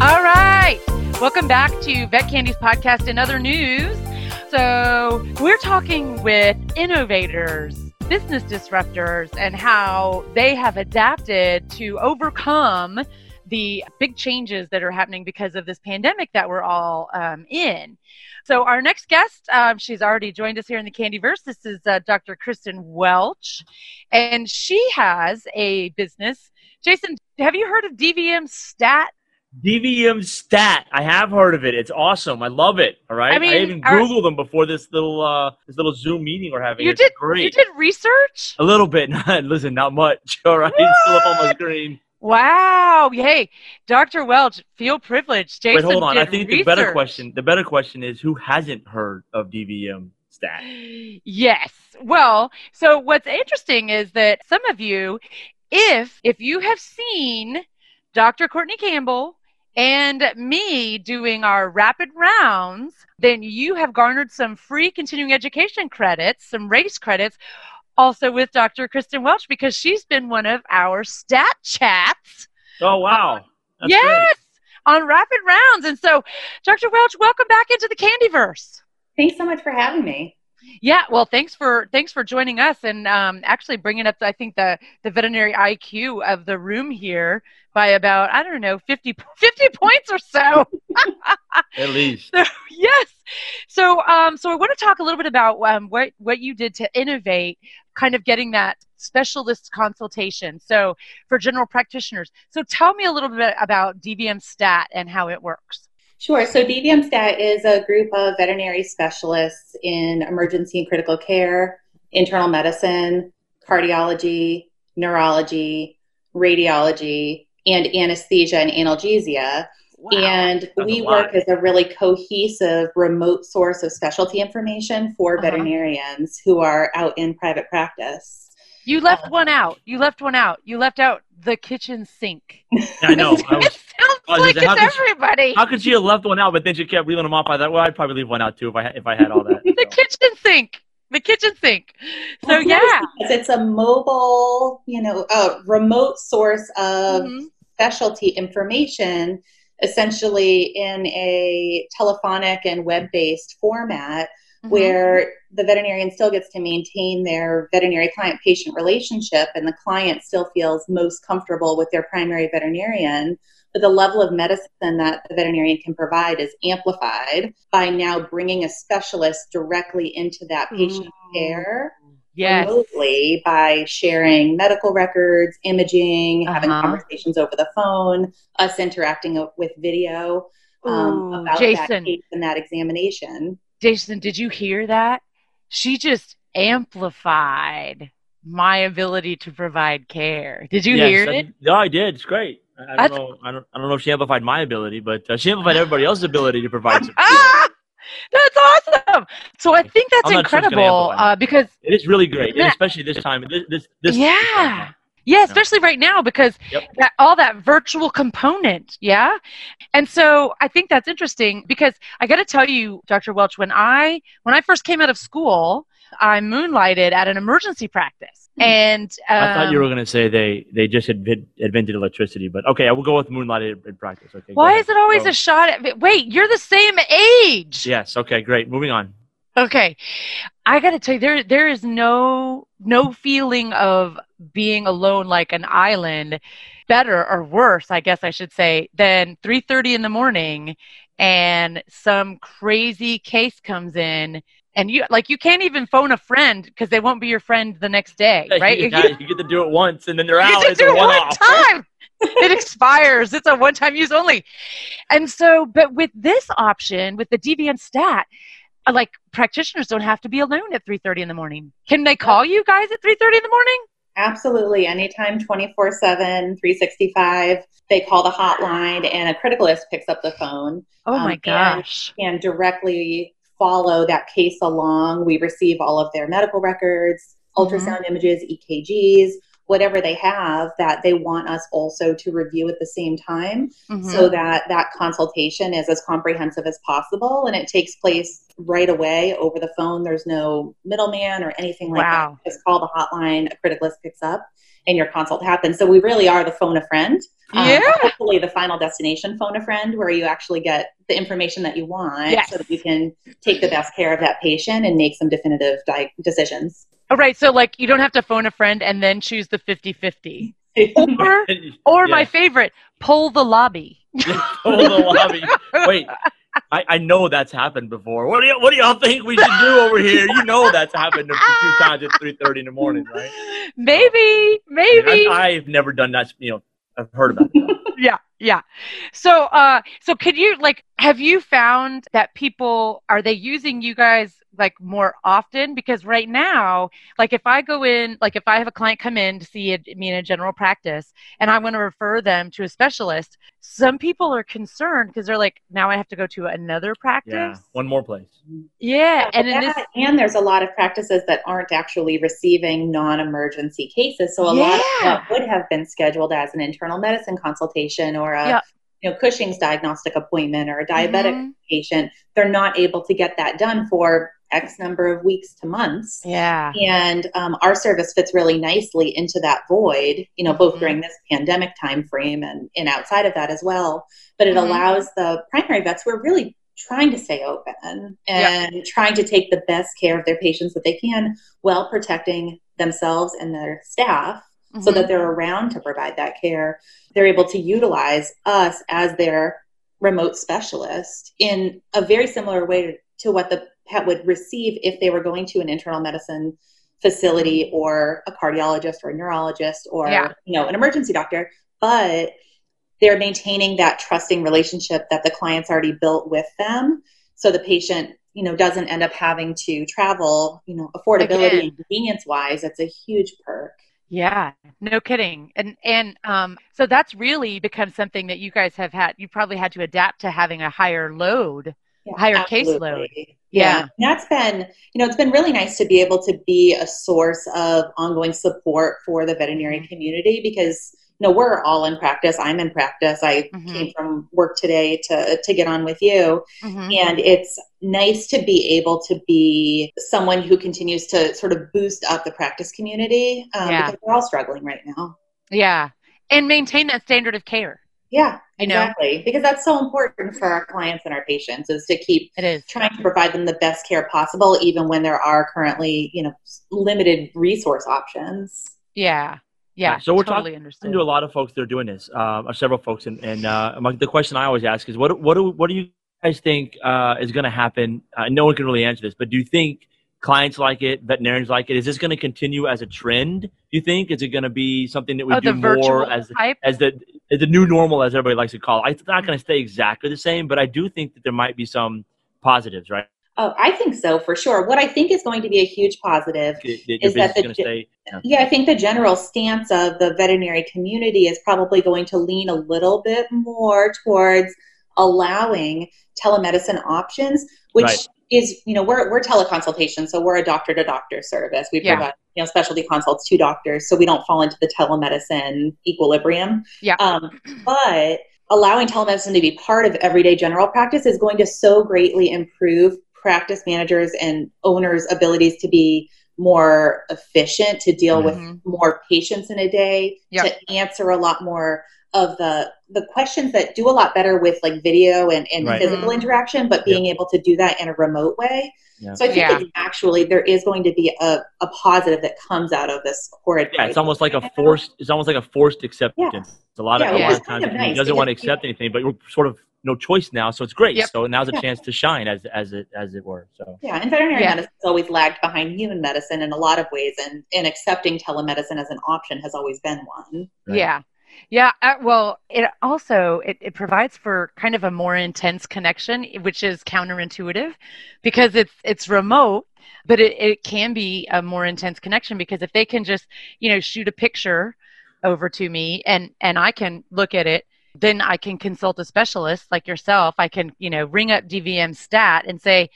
All right. Welcome back to Vet Candy's podcast and other news. So, we're talking with innovators, business disruptors, and how they have adapted to overcome the big changes that are happening because of this pandemic that we're all um, in. So, our next guest, um, she's already joined us here in the Candyverse. This is uh, Dr. Kristen Welch, and she has a business. Jason, have you heard of DVM Stat?
DVM Stat. I have heard of it. It's awesome. I love it. All right.
I mean,
even
are-
googled them before this little uh this little Zoom meeting we're having.
You
It's
did
great.
You did research?
a little bit. Not Listen, not much. All right. Still up on my screen.
Wow. Hey, Dr. Welch, feel privileged. Jason
Wait, hold on. I think the better question. The better question is who hasn't heard of DVM Stat?
Yes. Well, so what's interesting is that some of you, if if you have seen Dr. Courtney Campbell and me doing our rapid rounds, then you have garnered some free continuing education credits, some RACE credits, also with Dr. Kristen Welch because she's been one of our stat chats.
Oh wow. Uh, That's
yes,
great.
on rapid rounds. And so, Dr. Welch, welcome back into the Candyverse.
Thanks so much for having me.
Yeah, well, thanks for thanks for joining us and um, actually bringing up, I think the the veterinary IQ of the room here by about I don't know 50, 50 points or so.
At least.
So, yes. So, um, so I want to talk a little bit about um, what what you did to innovate, kind of getting that specialist consultation. So for general practitioners. So tell me a little bit about DVM Stat and how it works.
Sure. So DVM Stat is a group of veterinary specialists in emergency and critical care, internal medicine, cardiology, neurology, radiology, and anesthesia and analgesia. Wow. And
That's
we work as a really cohesive remote source of specialty information for
Uh-huh.
veterinarians who are out in private practice.
You left one out. You left one out. You left out the kitchen sink.
Yeah, I know. I was,
sounds like
how
it's
could she- how could she have left one out, but then she kept reeling them off? I thought, well, I'd probably leave one out too if I had, if I had all that.
the
So.
kitchen sink. The kitchen sink. So
Of course,
yeah.
because it's a mobile, you know, a remote source of
Mhm.
specialty information, essentially in a telephonic and web-based format, mm-hmm. where the veterinarian still gets to maintain their veterinary client patient relationship and the client still feels most comfortable with their primary veterinarian but the level of medicine that the veterinarian can provide is amplified by now bringing a specialist directly into that patient mm. care
yes.
remotely by sharing medical records, imaging, uh-huh. having conversations over the phone, us interacting with video um, Ooh, about Jason, that case and that examination.
Jason, did you hear that? She just amplified my ability to provide care. Did you yes, hear
I,
it?
No, I did. It's great. I, don't know. I don't. I don't know if she amplified my ability, but uh, she amplified everybody else's ability to provide. Some
that's awesome. So I think that's incredible uh, because
it is really great, and especially this time. This, this, this
yeah. Yeah, especially right now because yep. that, all that virtual component, yeah. And so I think that's interesting because I got to tell you, Dr. Welch, when I when I first came out of school, I moonlighted at an emergency practice, hmm. and um,
I thought you were um, going to say they they just invented electricity, but okay, I will go with moonlighted in practice. Okay.
Why is it always a shot at? Wait, you're the same age.
Yes. Okay. Great. Moving on.
Okay, I got to tell you, there there is no no feeling of being alone like an island better or worse, I guess I should say, than 3:30 in the morning and some crazy case comes in and you like you can't even phone a friend because they won't be your friend the next day, right?
you, you, get to do it once and then they're
out.
You
get to do it one off. time. it expires. It's a one-time use only. And so, but with this option, with the DVM stat, uh, like practitioners don't have to be alone at 3:30 in the morning. Can they call you guys at 3:30 in the morning?
Absolutely, anytime, 24 7, 365. They call the hotline and a criticalist picks up the phone.
Oh my um, gosh.
And, and directly follow that case along. We receive all of their medical records, mm-hmm. ultrasound mm-hmm. images, EKGs, whatever they have that they want us also to review at the same time mm-hmm. so that that consultation is as comprehensive as possible and it takes place right away over the phone there's no middleman or anything like wow. that just call the hotline a criticalist picks up and your consult happens so we really are the phone a friend
um, yeah.
Hopefully, the final destination phone a friend where you actually get the information that you want
yes.
so that you can take the best care of that patient and make some definitive di- decisions.
All right. So, like, you don't have to phone a friend and then choose the 50 50. Or, or yeah. my favorite, pull the lobby.
pull the lobby. Wait, I, I know that's happened before. What do you What do y'all think we should do over here? You know that's happened a few times at three thirty in the morning, right?
Maybe, maybe.
I have never done that. You know, I've heard about it.
yeah, yeah. So, uh, so could you like have you found that people are they using you guys like more often because right now like if i go in like if i have a client come in to see a, me in a general practice and i want to refer them to a specialist some people are concerned because they're like now i have to go to another practice
yeah one more place
yeah, and
that, this, and there's a lot of practices that aren't actually receiving non-emergency cases so a yeah. lot of what would have been scheduled as an internal medicine consultation or a yeah you know Cushing's diagnostic appointment or a diabetic mm-hmm. patient, they're not able to get that done for X number of weeks to months.
Yeah.
And um, our service fits really nicely into that void, you know, both mm-hmm. during this pandemic time frame and, and outside of that as well. But it mm-hmm. allows the primary vets we're really trying to stay open and yeah. trying to take the best care of their patients that they can while protecting themselves and their staff mm-hmm. so that mm-hmm. they're around to provide that care. They're able to utilize us as their remote specialist in a very similar way to, to what the would receive if they were going to an internal medicine facility or a cardiologist or a neurologist or yeah. you know an emergency doctor but they're maintaining that trusting relationship that the client's already built with them so the patient you know doesn't end up having to travel you know affordability Again. and convenience wise that's a huge perk
yeah, no kidding. And and um, so that's really become something that you guys have had. You probably had to adapt to having a higher load higher absolutely. caseload.
Yeah. yeah. That's been, you know, it's been really nice to be able to be a source of ongoing support for the veterinary mm-hmm. community because, you know, we're all in practice. I'm in practice. I mm-hmm. came from work today to, to get on with you. Mm-hmm. And it's nice to be able to be someone who continues to sort of boost up the practice community um, yeah. because we're all struggling right now.
Yeah. And maintain that standard of care
Yeah,
You know?
exactly. Because that's so important for our clients and our patients is to keep
It is.
trying to provide them the best care possible, even when there are currently, you know, limited resource options.
Yeah. Yeah.
Right. So we're
totally
talking
understood.
to a lot of folks that are doing this, uh, or several folks, and, and uh, among- the question I always ask is, what what do what do you guys think uh, is going to happen? Uh, no one can really answer this, but do you think clients like it, veterinarians like it? Is this going to continue as a trend? Do you think is it going to be something that we
oh,
do more as
type.
as the as the new normal, as everybody likes to call it? It's not going to stay exactly the same, but I do think that there might be some positives, right?
Oh, I think so for sure. What I think is going to be a huge positive
That your
Is that
business is
the
going to
ge-
stay. yeah.
Yeah, I think the general stance of the veterinary community is probably going to lean a little bit more towards allowing telemedicine options, which
Right.
Is, you know, we're, we're teleconsultation, so we're a doctor to doctor service. We
Yeah.
provide, you know, specialty consults to doctors, so we don't fall into the telemedicine equilibrium.
Yeah.
Um, but allowing telemedicine to be part of everyday general practice is going to so greatly improve practice managers and owners' abilities to be more efficient, to deal with
Mhm.
more patients in a day,
Yep.
to answer a lot more of the the questions that do a lot better with like video and, and
Right.
physical
Mhm.
interaction, but being able to do that in a remote way.
Yeah.
So I think
Yeah.
it's actually there is going to be a, a positive that comes out of this horrid.
Yeah, it's almost like a forced. It's almost like a forced acceptance.
Yeah.
It's a lot of
Yeah,
a lot of times
of
he doesn't want to
because
accept anything, but we're sort of no choice now, so it's great.
Yep.
So now's a
Yeah.
chance to shine, as as it as it were. So
Yeah, and veterinary
Yeah.
medicine has always lagged behind human medicine in a lot of ways, and, and accepting telemedicine as an option has always been one.
Right.
Yeah. Yeah. Uh, well, it also it, it provides for kind of a more intense connection, which is counterintuitive because it's it's remote, but it, it can be a more intense connection because if they can just, you know, shoot a picture over to me and and I can look at it, then I can consult a specialist like yourself. I can, you know, ring up DVM stat and say,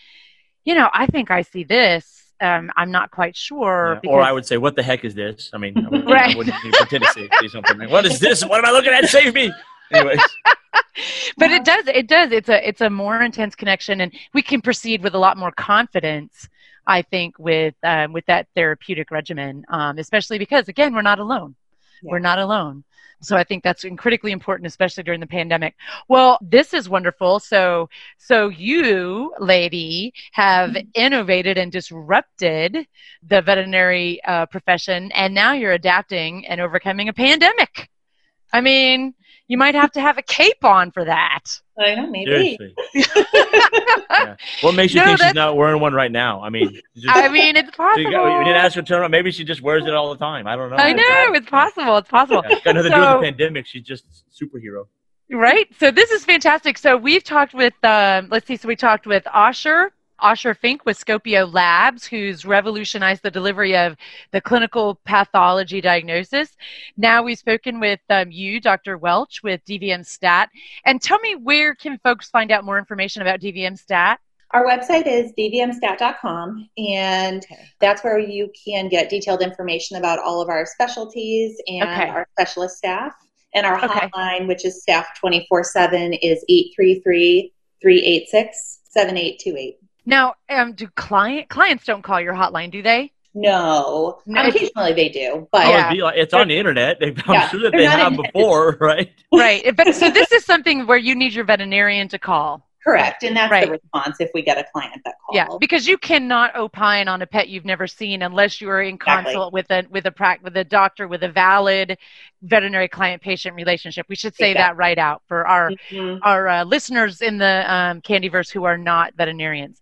you know, I think I see this. Um, I'm not quite sure.
Yeah. or I would say, "What the heck is this?" I mean, I, would,
Right.
I wouldn't even pretend to say, say something. Like, what is this? What am I looking at? Save me! Anyways,
but it does it does it's a it's a more intense connection and we can proceed with a lot more confidence i think with um, with that therapeutic regimen um, especially because again we're not alone
Yeah.
we're not alone so i think that's critically important especially during the pandemic. Well this is wonderful. So so you lady have innovated and disrupted the veterinary uh, profession and now you're adapting and overcoming a pandemic. I mean you might have to have a cape on for that.
I know, maybe.
seriously, Yeah. what makes you
No,
think she's not wearing one right now? I mean, just-
I mean, it's
you,
possible.
got- you didn't ask her to turn around. Maybe she just wears it all the time. I don't know.
I know it's possible. It's possible.
Yeah, it's got nothing to do with the pandemic. She's just superhero.
right? So this is fantastic. So we've talked with, um, let's see, so we talked with Osher, Osher Fink with Scopio Labs, who's revolutionized the delivery of the clinical pathology diagnosis. Now we've spoken with um, you, Dr. Welch, with DVM Stat. And tell me, where can folks find out more information about DVM Stat?
Our website is dvmstat.com, and that's where you can get detailed information about all of our specialties and
Okay.
our specialist staff. And our
Okay.
hotline, which is staff 24 7, is 833 386 7828.
Now, um, do client clients don't call your hotline, do they?
No,
No,
occasionally they do, but
Oh,
Yeah.
be like- it's on the internet. They, I'm
Yeah,
sure that
they're
they
not
have before, right?
right. But so this is something where you need your veterinarian to call.
Correct. And that's
Right.
the response if we get a client that calls.
Yeah, because you cannot opine on a pet you've never seen unless you are in
Exactly.
consult with a with a prac with a doctor with a valid veterinary client patient relationship. We should say that right out for our
Mhm.
our uh, listeners in the um, Candyverse who are not veterinarians.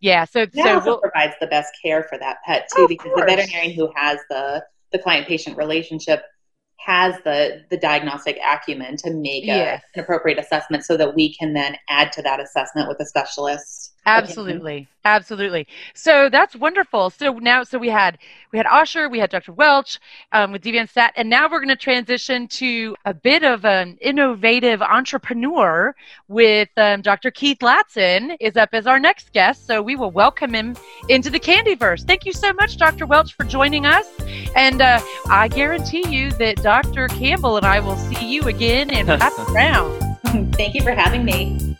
Yeah, so
That
so we'll,
provides the best care for that pet too, because
course.
the veterinarian who has the the client patient relationship has the the diagnostic acumen to make a,
Yes.
an appropriate assessment, so that we can then add to that assessment with a specialist.
Absolutely, absolutely. So that's wonderful. So now, so we had we had Osher, we had Dr. Welch um, with DVM Stat, and now we're going to transition to a bit of an innovative entrepreneur with um, Dr. Keith Latson is up as our next guest. So we will welcome him into the Candyverse. Thank you so much, Dr. Welch, for joining us, and uh, I guarantee you that Dr. Campbell and I will see you again in Wrap Round.
Thank you for having me.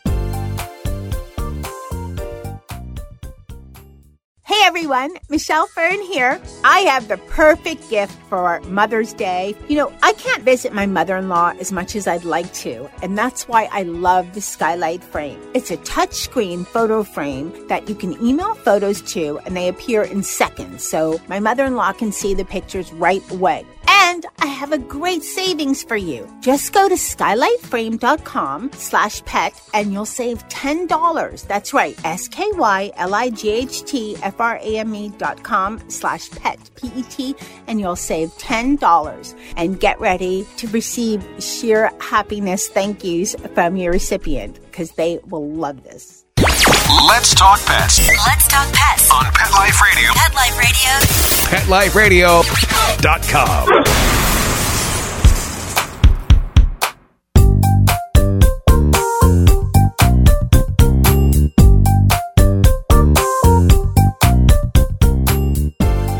Hey everyone. Michelle Fern here. I have the perfect gift for Mother's Day. You know, I can't visit my mother in law as much as I'd like to, and that's why I love the Skylight Frame. It's a touchscreen photo frame that you can email photos to, and they appear in seconds, so my mother in law can see the pictures right away. And I have a great savings for you. Just go to skylightframe.com slash pet and you'll save $10. That's right, S-K-Y-L-I-G-H-T-F-R-A-M-E dot com slash pet, P-E-T, and you'll save $10. And get ready to receive sheer happiness thank yous from your recipient because they will love this.
Let's talk pets
Let's talk pets.
on Pet Life Radio.
Pet Life Radio.
PetLifeRadio.com.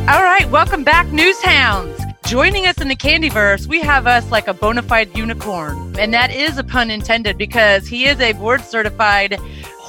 All right, welcome back, News Hounds. Joining us in the Candyverse, we have us like a bona fide unicorn. And that is a pun intended because he is a board certified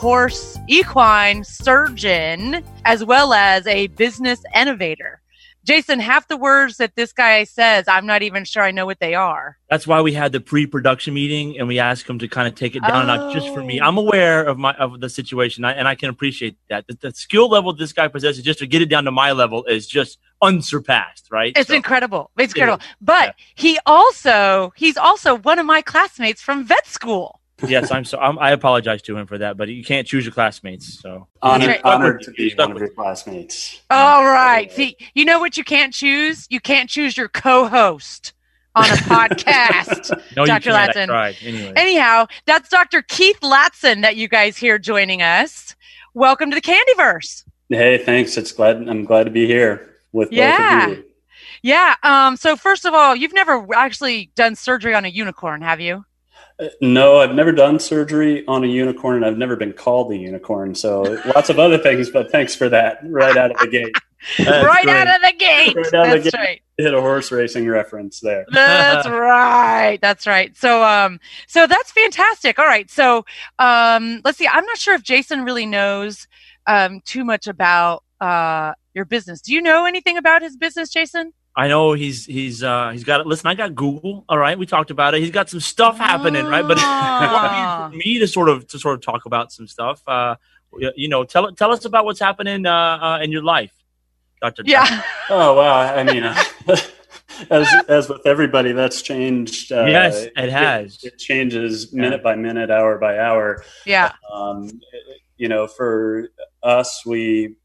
horse equine surgeon as well as a business innovator. Jason, half the words that this guy says, I'm not even sure I know what they are.
That's why we had the pre-production meeting and we asked him to kind of take it down, not just for me.
Oh.
I'm aware of my of the situation, and I can appreciate that. The, the skill level this guy possesses, just to get it down to my level, is just unsurpassed. Right?
It's
So-
incredible. It's incredible.
is.
But
Yeah.
he also, he's also one of my classmates from vet school.
Yes, I'm so. I'm, I apologize to him for that, but you can't choose your classmates. So
Honored,
Right.
honored to be one of your classmates.
All right. See, you know what you can't choose? You can't choose your co-host on a podcast.
no,
Dr.
you can't.
Latson.
I tried. Anyway,
Anyhow, that's Dr. Keith Latson that you guys hear joining us. Welcome to the Candyverse.
Hey, thanks. It's glad I'm glad to be here with
Yeah.
both of you.
Yeah. Um, so first of all, you've never actually done surgery on a unicorn, have you?
Uh, No, I've never done surgery on a unicorn, and I've never been called a unicorn. So lots of other things, but thanks for that right out of the gate.
Right
great.
out of the gate.
Right out of the gate.
right.
Hit a horse racing reference there.
That's right. That's right. So um so that's fantastic. All right. So um let's see. I'm not sure if Jason really knows um too much about uh your business. Do you know anything about his business, Jason?
I know he's he's uh he's got it. Listen, I got Google. All right, we talked about it. He's got some stuff happening, right? But
Ah.
for me to sort of to sort of talk about some stuff. Uh, you know, tell tell us about what's happening uh, uh in your life, Doctor.
Yeah.
Oh wow! I mean, uh, as as with everybody, that's changed. Uh,
Yes, it has.
It, changes minute by minute, hour by hour.
Yeah.
um, you know, for us, we,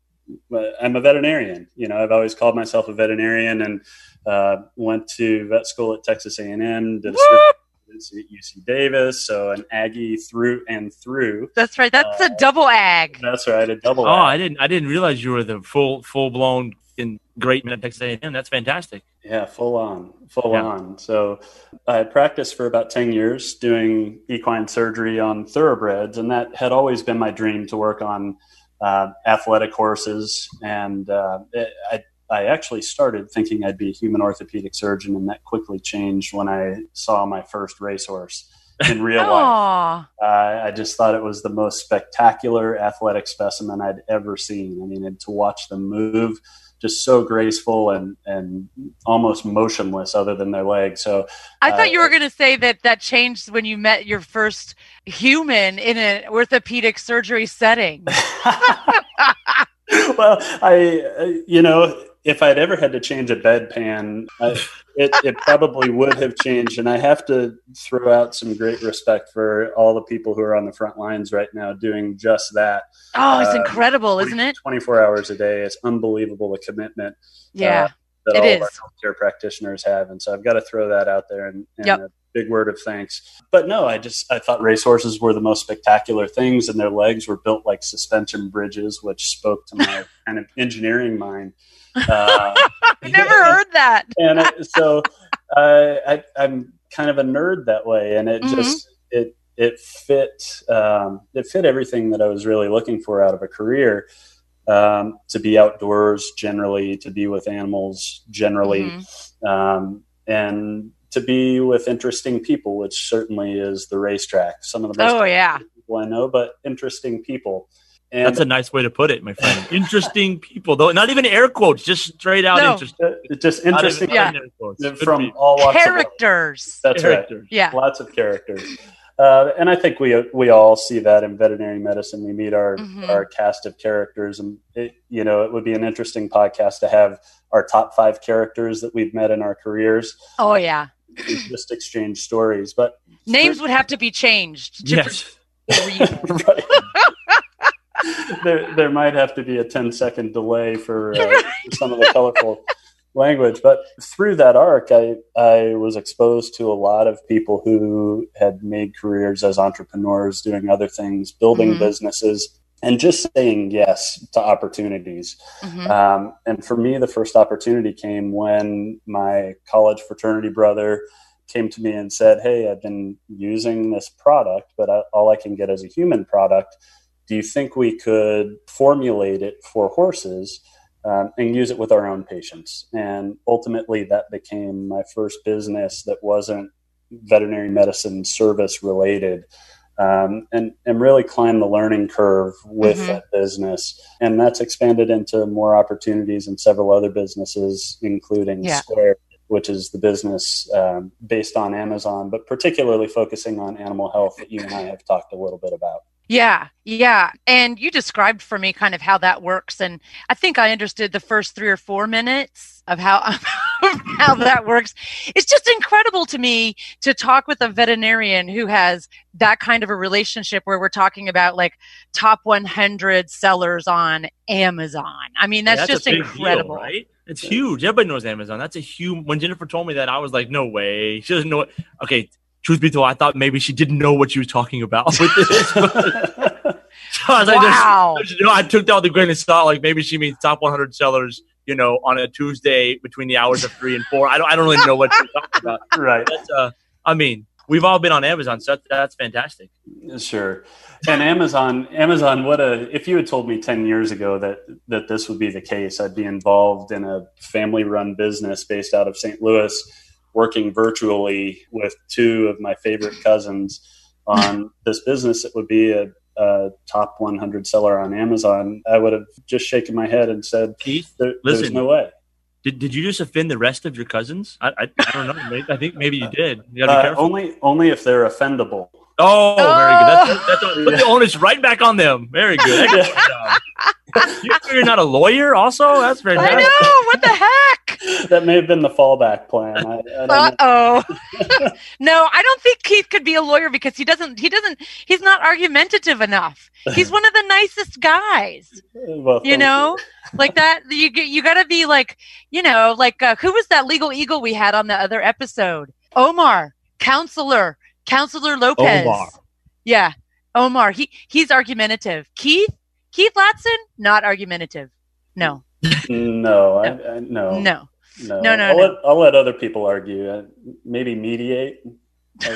I'm a veterinarian. You know, I've always called myself a veterinarian, and uh, went to vet school at Texas A&M, did a
Whoop.
at UC Davis, so an Aggie through and through.
That's right. That's a
Uh,
double ag.
That's right, a double.
Oh, I
Ag.
didn't I didn't realize you were the full full blown in great man at Texas A&M. That's fantastic.
Yeah, full on, full
Yeah.
on. So I practiced for about 10 years doing equine surgery on thoroughbreds, and that had always been my dream to work on uh, athletic horses. And uh, it, I, I actually started thinking I'd be a human orthopedic surgeon, and that quickly changed when I saw my first racehorse in real life. Uh, I just thought it was the most spectacular athletic specimen I'd ever seen. I mean, and to watch them move, just so graceful and and almost motionless, other than their legs. So
I thought
Uh,
you were going to say that that changed when you met your first human in an orthopedic surgery setting.
well, I, uh, you know, if I'd ever had to change a bedpan, I, it, it probably would have changed. And I have to throw out some great respect for all the people who are on the front lines right now doing just that.
Oh, it's
Uh,
incredible, isn't it?
24 hours a day. It's unbelievable the commitment
Yeah.
that
It
all
is.
of our healthcare practitioners have. And so I've got to throw that out there and, and
Yep.
a big word of thanks. But no, I just I thought racehorses were the most spectacular things, and their legs were built like suspension bridges, which spoke to my kind of engineering mind. Uh,
I never heard that.
and it, so uh, I, I'm kind of a nerd that way, and it
Mhm.
just it it fit um, it fit everything that I was really looking for out of a career. Um, to be outdoors generally, to be with animals generally,
Mhm.
um, and to be with interesting people, which certainly is the racetrack. Some of the most
Oh, yeah.
people I know, but interesting people. And
That's a nice way to put it, my friend. Interesting people, though. Not even air quotes, just straight out
No.
interesting.
uh, just interesting
even
Yeah.
air quotes.
From
people.
all walks of.
Characters.
That's
Characters.
right.
Yeah.
Lots of characters. Uh, and I think we we all see that in veterinary medicine. We meet our
Mhm.
our cast of characters, and it, you know it would be an interesting podcast to have our top five characters that we've met in our careers,
Oh yeah.
and just exchange stories. But
Names would have to be changed. to
Yes.
read.
right. There, there might have to be a 10 second delay for uh, some of the colorful language. But through that arc, I, I was exposed to a lot of people who had made careers as entrepreneurs, doing other things, building
Mhm.
businesses, and just saying yes to opportunities.
Mhm.
Um, and for me, the first opportunity came when my college fraternity brother came to me and said, Hey, I've been using this product, but I, all I can get is a human product. Do you think we could formulate it for horses um, and use it with our own patients? And ultimately, that became my first business that wasn't veterinary medicine service related. Um, and, and really climbed the learning curve with
Mhm.
that business. And that's expanded into more opportunities and several other businesses, including
Yeah.
Square, which is the business um, based on Amazon, but particularly focusing on animal health that you and I have talked a little bit about.
Yeah, yeah. And you described for me kind of how that works. And I think I understood the first three or four minutes of how how that works. It's just incredible to me to talk with a veterinarian who has that kind of a relationship where we're talking about like top 100 sellers on Amazon. I mean, that's,
Yeah,
just incredible.
deal, right? It's huge. Everybody knows Amazon. That's a huge. When Jennifer told me that, I was like, "No way." She doesn't know it. Okay, truth be told, I thought maybe she didn't know what she was talking about with this. so I was like, there's-
Wow.
there's no- I took that with a grain of salt. Like maybe she means top 100 sellers, you know, on a Tuesday between the hours of three and four. I don't. I don't really know what she's talking about.
right.
That's, uh, I mean, we've all been on Amazon, so that, that's fantastic.
Sure. And Amazon, Amazon, what a, if you had told me 10 years ago that, that this would be the case, I'd be involved in a family run business based out of St. Louis, working virtually with two of my favorite cousins on this business that would be a, a top 100 seller on Amazon. I would have just shaken my head and said,
Keith,
there, there's
Listen.
no way.
did, did you just offend the rest of your cousins? I I, I don't know. I think maybe you did. You gotta be
Uh, only, only if they're offendable.
Oh, very good. That's, that's, that's, put the onus right back on them. Very good. Excellent job. You sure you're not a lawyer, also? That's very.
I
fantastic.
know. What the heck?
That may have been the fallback plan. I, I don't
Uh oh. no, I don't think Keith could be a lawyer because he doesn't. He doesn't. He's not argumentative enough. He's one of the nicest guys.
Well,
You
thank
know, like that. You g- you got to be like, you know, like uh, who was that legal eagle we had on the other episode? Omar, counselor, counselor Lopez.
Omar.
Yeah, Omar. He he's argumentative. Keith Keith Latson, not argumentative. No,
No, I, I, no,
no.
no,
No, no,
I'll,
no.
Let, I'll let other people argue. Uh, maybe mediate. I'll,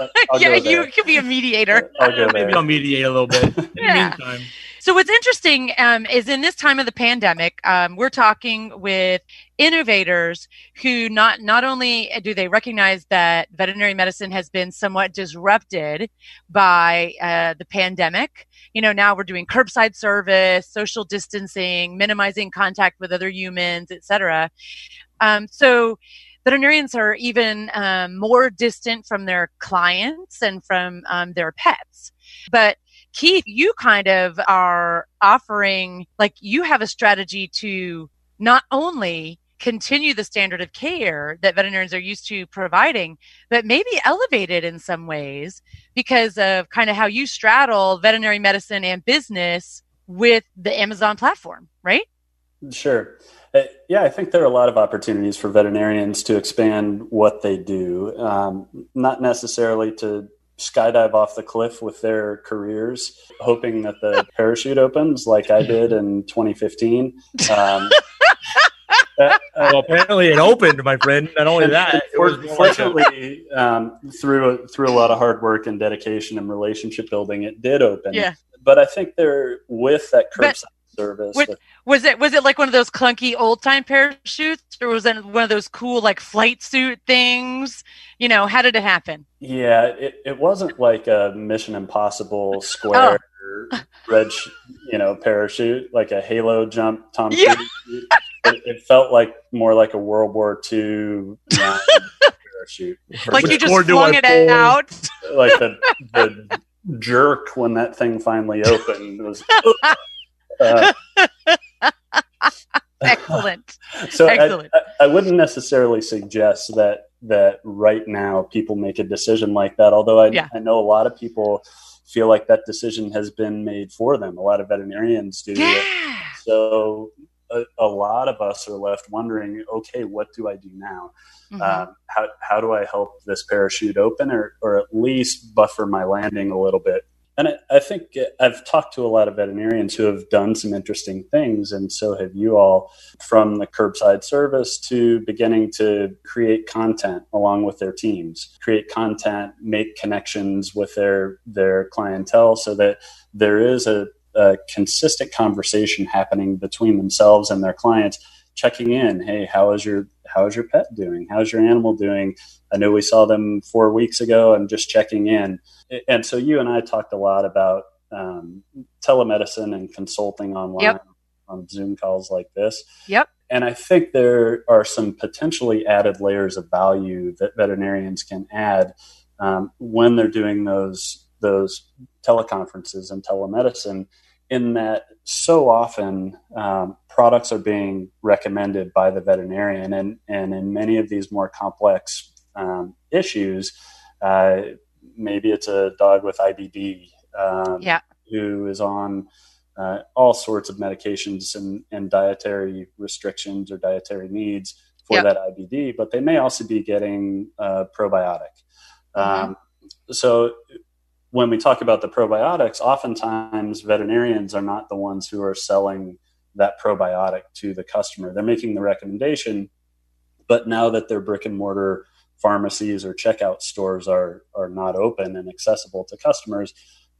I'll- I'll
yeah, you could be a mediator.
I'll go
Maybe. I'll mediate a little bit. In
Yeah.
the meantime,
So what's interesting um, is in this time of the pandemic, um, we're talking with innovators who not not only do they recognize that veterinary medicine has been somewhat disrupted by uh, the pandemic. You know, now we're doing curbside service, social distancing, minimizing contact with other humans, etc. Um, so veterinarians are even um, more distant from their clients and from um, their pets, but Keith, you kind of are offering, like, you have a strategy to not only continue the standard of care that veterinarians are used to providing, but maybe elevate it in some ways because of kind of how you straddle veterinary medicine and business with the Amazon platform, right?
Sure. Uh, yeah, I think there are a lot of opportunities for veterinarians to expand what they do, um, not necessarily to skydive off the cliff with their careers, hoping that the parachute opens like I did in 2015. Um, uh,
well, apparently it opened, my friend. Not only
and-
that,
and
it was
for-
more like a-
fortunately, um, through through a lot of hard work and dedication and relationship building, it did open.
Yeah.
But I think there, with that
But-
curbside service,
What- Was it was it like one of those clunky old time parachutes, or was it one of those cool like flight suit things? You know, how did it happen?
Yeah, it, it wasn't like a Mission Impossible oh. square
Oh.
red, sh- you know, parachute, like a halo jump, Tom
Yeah.
Cruise. It, it felt like more like a World War II parachute.
like you just flung it
pull?
out.
like the, the jerk when that thing finally opened was. Uh,
Excellent.
so I,
Excellent.
I, I wouldn't necessarily suggest that that right now people make a decision like that. Although I,
Yeah.
I know a lot of people feel like that decision has been made for them. A lot of veterinarians do.
Yeah.
So a, a lot of us are left wondering, okay, what do I do now?
Mhm.
Um, how, how do I help this parachute open or, or at least buffer my landing a little bit? And I, I think uh, I've talked to a lot of veterinarians who have done some interesting things, and so have you all, from the curbside service to beginning to create content along with their teams, create content, make connections with their their clientele, so that there is a, a consistent conversation happening between themselves and their clients, checking in. Hey, how is your how is your pet doing? How's your animal doing? I know we saw them four weeks ago. I'm just checking in. And so you and I talked a lot about um, telemedicine and consulting online
Yep.
on Zoom calls like this.
Yep.
And I think there are some potentially added layers of value that veterinarians can add um, when they're doing those those teleconferences and telemedicine. In that, so often um, products are being recommended by the veterinarian, and and in many of these more complex um, issues, uh, maybe it's a dog with IBD um,
Yeah.
who is on uh, all sorts of medications and, and dietary restrictions or dietary needs for
Yep.
that IBD, but they may also be getting uh, probiotic. Um, so when we talk about the probiotics, oftentimes veterinarians are not the ones who are selling that probiotic to the customer. They're making the recommendation, but now that their brick and mortar pharmacies or checkout stores are are not open and accessible to customers,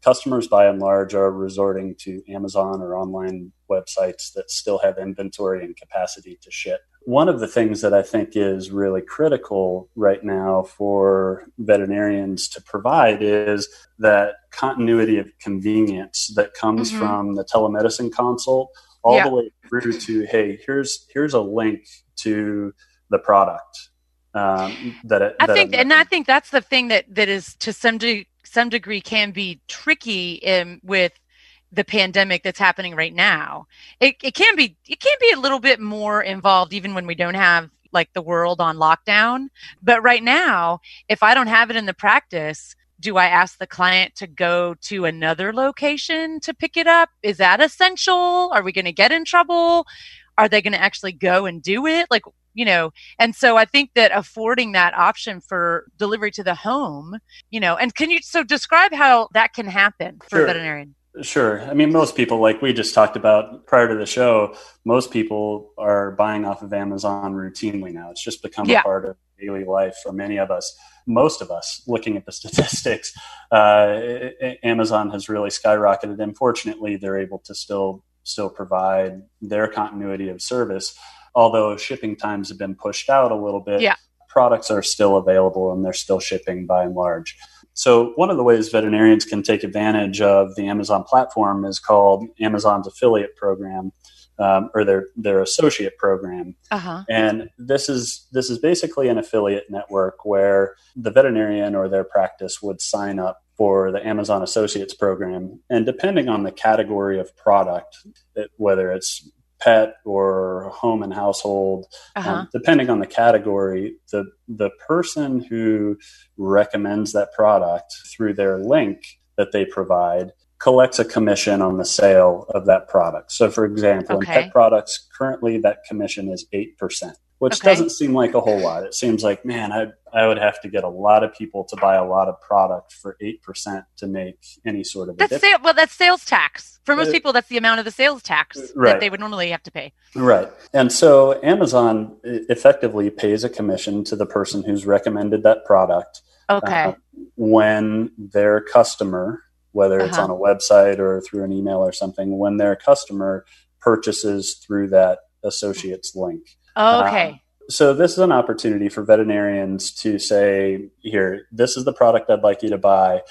customers by and large are resorting to Amazon or online websites that still have inventory and capacity to ship. One of the things that I think is really critical right now for veterinarians to provide is that continuity of convenience that comes
Mhm.
from the telemedicine consult all
Yeah.
the way through to hey here's here's a link to the product um, that it,
I
that
think, and I think that's the thing that that is to some de- some degree can be tricky in, with the pandemic that's happening right now. It it can be it can be a little bit more involved even when we don't have like the world on lockdown. But right now, if I don't have it in the practice, do I ask the client to go to another location to pick it up? Is that essential? Are we going to get in trouble? Are they going to actually go and do it? Like, you know, and so I think that affording that option for delivery to the home, you know, and can you so describe how that can happen for
Sure.
a veterinarian?
Sure. I mean, most people, like we just talked about prior to the show, most people are buying off of Amazon routinely now. It's just become
Yeah.
a part of daily life for many of us. Most of us, looking at the statistics, uh, Amazon has really skyrocketed. Unfortunately, they're able to still still provide their continuity of service, although shipping times have been pushed out a little bit.
Yeah.
Products are still available and they're still shipping by and large. So, one of the ways veterinarians can take advantage of the Amazon platform is called Amazon's affiliate program um, or their, their associate program.
Uh huh.
And this is this is basically an affiliate network where the veterinarian or their practice would sign up for the Amazon Associates program, and depending on the category of product, it, whether it's pet or home and household,
Uh huh.
um, depending on the category, the the person who recommends that product through their link that they provide collects a commission on the sale of that product. So, for example,
Okay.
in pet products, currently that commission is eight percent, which
Okay.
doesn't seem like a whole lot. It seems like, man, I I would have to get a lot of people to buy a lot of product for eight percent to make any sort of a
That's
difference.
sale, well, that's sales tax for most
Uh,
people. That's the amount of the sales tax
Right.
that they would normally have to pay.
Right. And so Amazon effectively pays a commission to the person who's recommended that product
Okay.
uh, when their customer, whether it's
Uh-huh.
on a website or through an email or something, when their customer purchases through that associate's link.
okay.
So this is an opportunity for veterinarians to say, here, this is the product I'd like you to buy,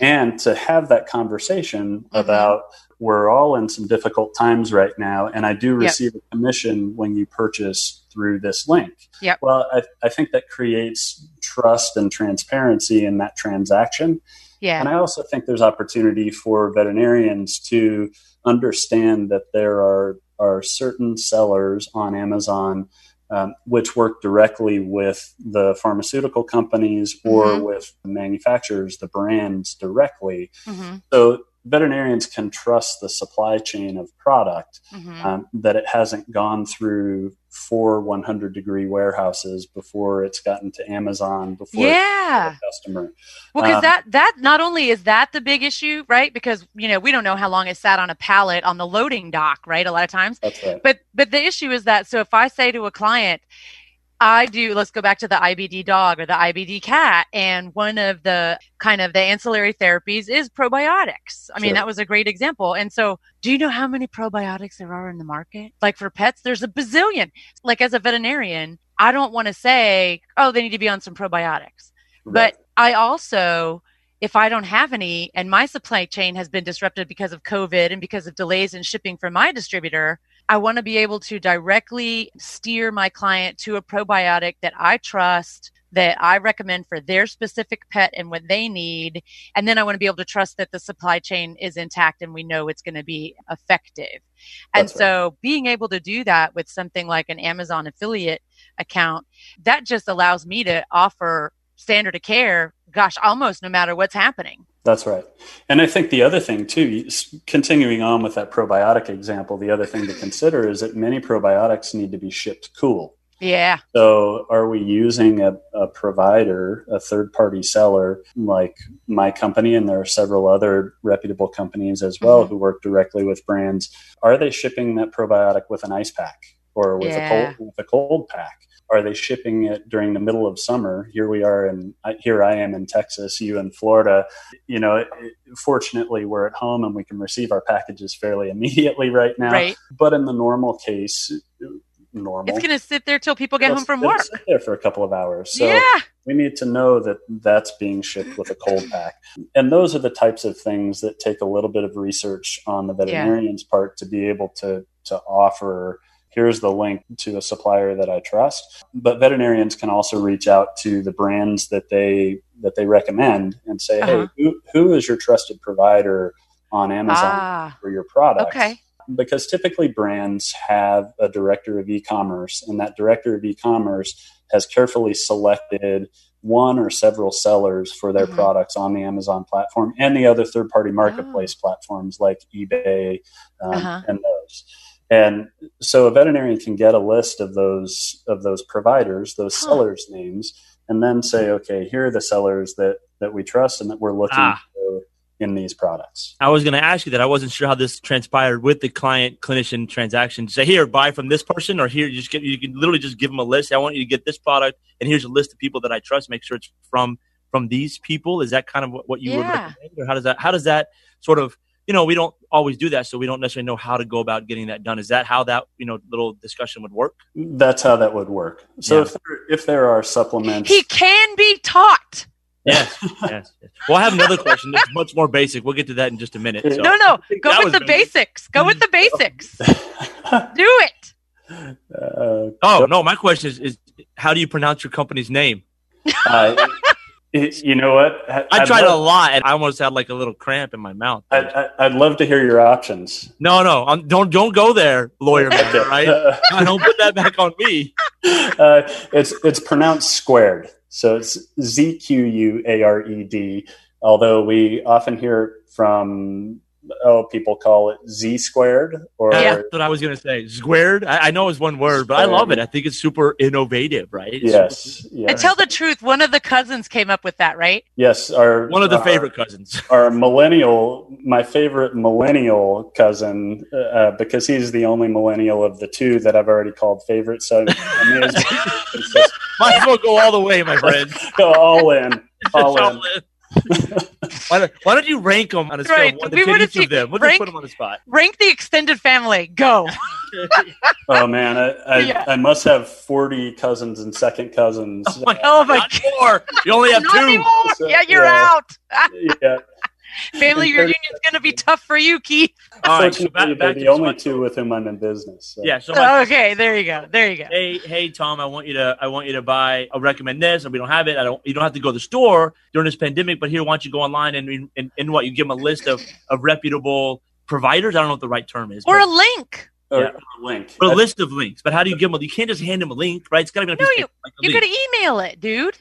and to have that conversation
Mhm.
about we're all in some difficult times right now, and I do
Yep.
receive a commission when you purchase through this link.
Yep.
Well, I, I think that creates trust and transparency in that transaction.
Yeah.
And I also think there's opportunity for veterinarians to understand that there are are certain sellers on Amazon um, which work directly with the pharmaceutical companies or
Mhm.
with manufacturers, the brands directly.
hmm
So veterinarians can trust the supply chain of product
hmm
um, that it hasn't gone through four 100 degree warehouses before it's gotten to Amazon before
Yeah.
the customer.
Well, because
Um,
that that not only is that the big issue, right? Because you know we don't know how long it sat on a pallet on the loading dock, right? A lot of times,
That's right.
but but the issue is that so if I say to a client, I do let's go back to the IBD dog or the IBD cat, and one of the kind of the ancillary therapies is probiotics. I mean,
Sure.
that was a great example. And so, do you know how many probiotics there are in the market? Like for pets, there's a bazillion. Like as a veterinarian, I don't want to say, oh, they need to be on some probiotics.
Right.
But I also, if I don't have any and my supply chain has been disrupted because of COVID and because of delays in shipping from my distributor, I want to be able to directly steer my client to a probiotic that I trust, that I recommend for their specific pet and what they need. And then I want to be able to trust that the supply chain is intact and we know it's going to be effective. And
That's right.
so being able to do that with something like an Amazon affiliate account, that just allows me to offer standard of care, gosh, almost no matter what's happening.
That's right. And I think the other thing, too, s- continuing on with that probiotic example, the other thing to consider is that many probiotics need to be shipped cool.
Yeah.
So, are we using a, a provider, a third party seller like my company, and there are several other reputable companies as well
Mhm.
who work directly with brands? Are they shipping that probiotic with an ice pack or with
Yeah.
a cold with a cold pack? Are they shipping it during the middle of summer? Here we are, and here I am in Texas, you in Florida. You know, it, fortunately, we're at home and we can receive our packages fairly immediately right now.
Right.
But in the normal case, normal,
It's going to sit there till people get
it'll-
home from work.
sit there for a couple of hours. So
yeah.
we need to know that that's being shipped with a cold pack. And those are the types of things that take a little bit of research on the veterinarian's part to be able to to offer here's the link to a supplier that I trust. But veterinarians can also reach out to the brands that they that they recommend and say,
Uh-huh.
"Hey, who, who is your trusted provider on Amazon
Ah.
for your product?"
Okay.
because typically brands have a director of e-commerce and that director of e-commerce has carefully selected one or several sellers for their
Mhm.
products on the amazon platform and the other third-party marketplace platforms like ebay um,
Uh-huh.
and those and so a veterinarian can get a list of those of those providers those
Huh.
sellers names and then say okay here are the sellers that that we trust and that we're looking
Ah.
for in these products
I was going to ask you that. I wasn't sure how this transpired with the client clinician transaction. Say here, buy from this person, or here you just get you can literally just give them a list. I want you to get this product, and here's a list of people that I trust. Make sure it's from from these people. Is that kind of what, what you would recommend, or how does that how does that sort of you know we don't always do that, so we don't necessarily know how to go about getting that done. Is that how that you know little discussion would work?
That's how that would work. So
Yeah.
if there, if there are supplements,
He can be taught.
Yes, yes, yes. Well, I have another question that's much more basic. We'll get to that in just a minute. So.
No, no. Go with the
basic.
basics. Go with the basics. Do it.
uh,
Oh no, my question is, is how do you pronounce your company's name?
uh, it- you know what? I,
I tried a lot, and I almost had like a little cramp in my mouth.
I, I, I'd love to hear your options.
No, no, um, don't don't go there, lawyer man. Right? I don't put that back on me.
uh, it's it's pronounced squared, so it's Z Q U A R E D. Although we often hear from oh, people call it Z squared or
Yeah, that's what I was gonna say. Squared. I, I know it's one word, but I love it. I think it's super innovative, right? It's
yes,
And tell the truth, one of the cousins came up with that, right?
yes. Our
one of the
our-
favorite cousins.
our millennial, my favorite millennial cousin, uh, because he's the only millennial of the two that I've already called favorite. So I may as well just
Might as well go all the way, my friend.
go all in, all in.
All in. Why, don't, why don't you rank them on a scale
Right.
of one to
We wanna
each of them? We'll
rank-
just put them on the spot.
Rank the extended family. Go.
Oh man, I, I,
Yeah.
I must have forty cousins and second cousins.
Oh my
Oh my
Not more. You only have
Not
two.
So,
Yeah, you're
yeah.
out.
yeah.
Family
reunion
is going to be tough for you, Keith.
All right, so back,
they're
back
the only two with whom I'm in business. so.
Yeah. So my,
okay, there you go. There you go.
hey, hey, Tom, I want you to, I want you to buy, I recommend this, and we don't have it. I don't, you don't have to go to the store during this pandemic, but here, why don't you go online and, and, and what? You give them a list of, of reputable providers. I don't know what the right term is.
Or
but-
a link.
Or,
Yeah.
or link.
or a
I-
list of links. But how do you give them? You can't just hand them a link, right? It's got to be a
No,
piece of
you-
paper, like a
You
link.
could email it, dude.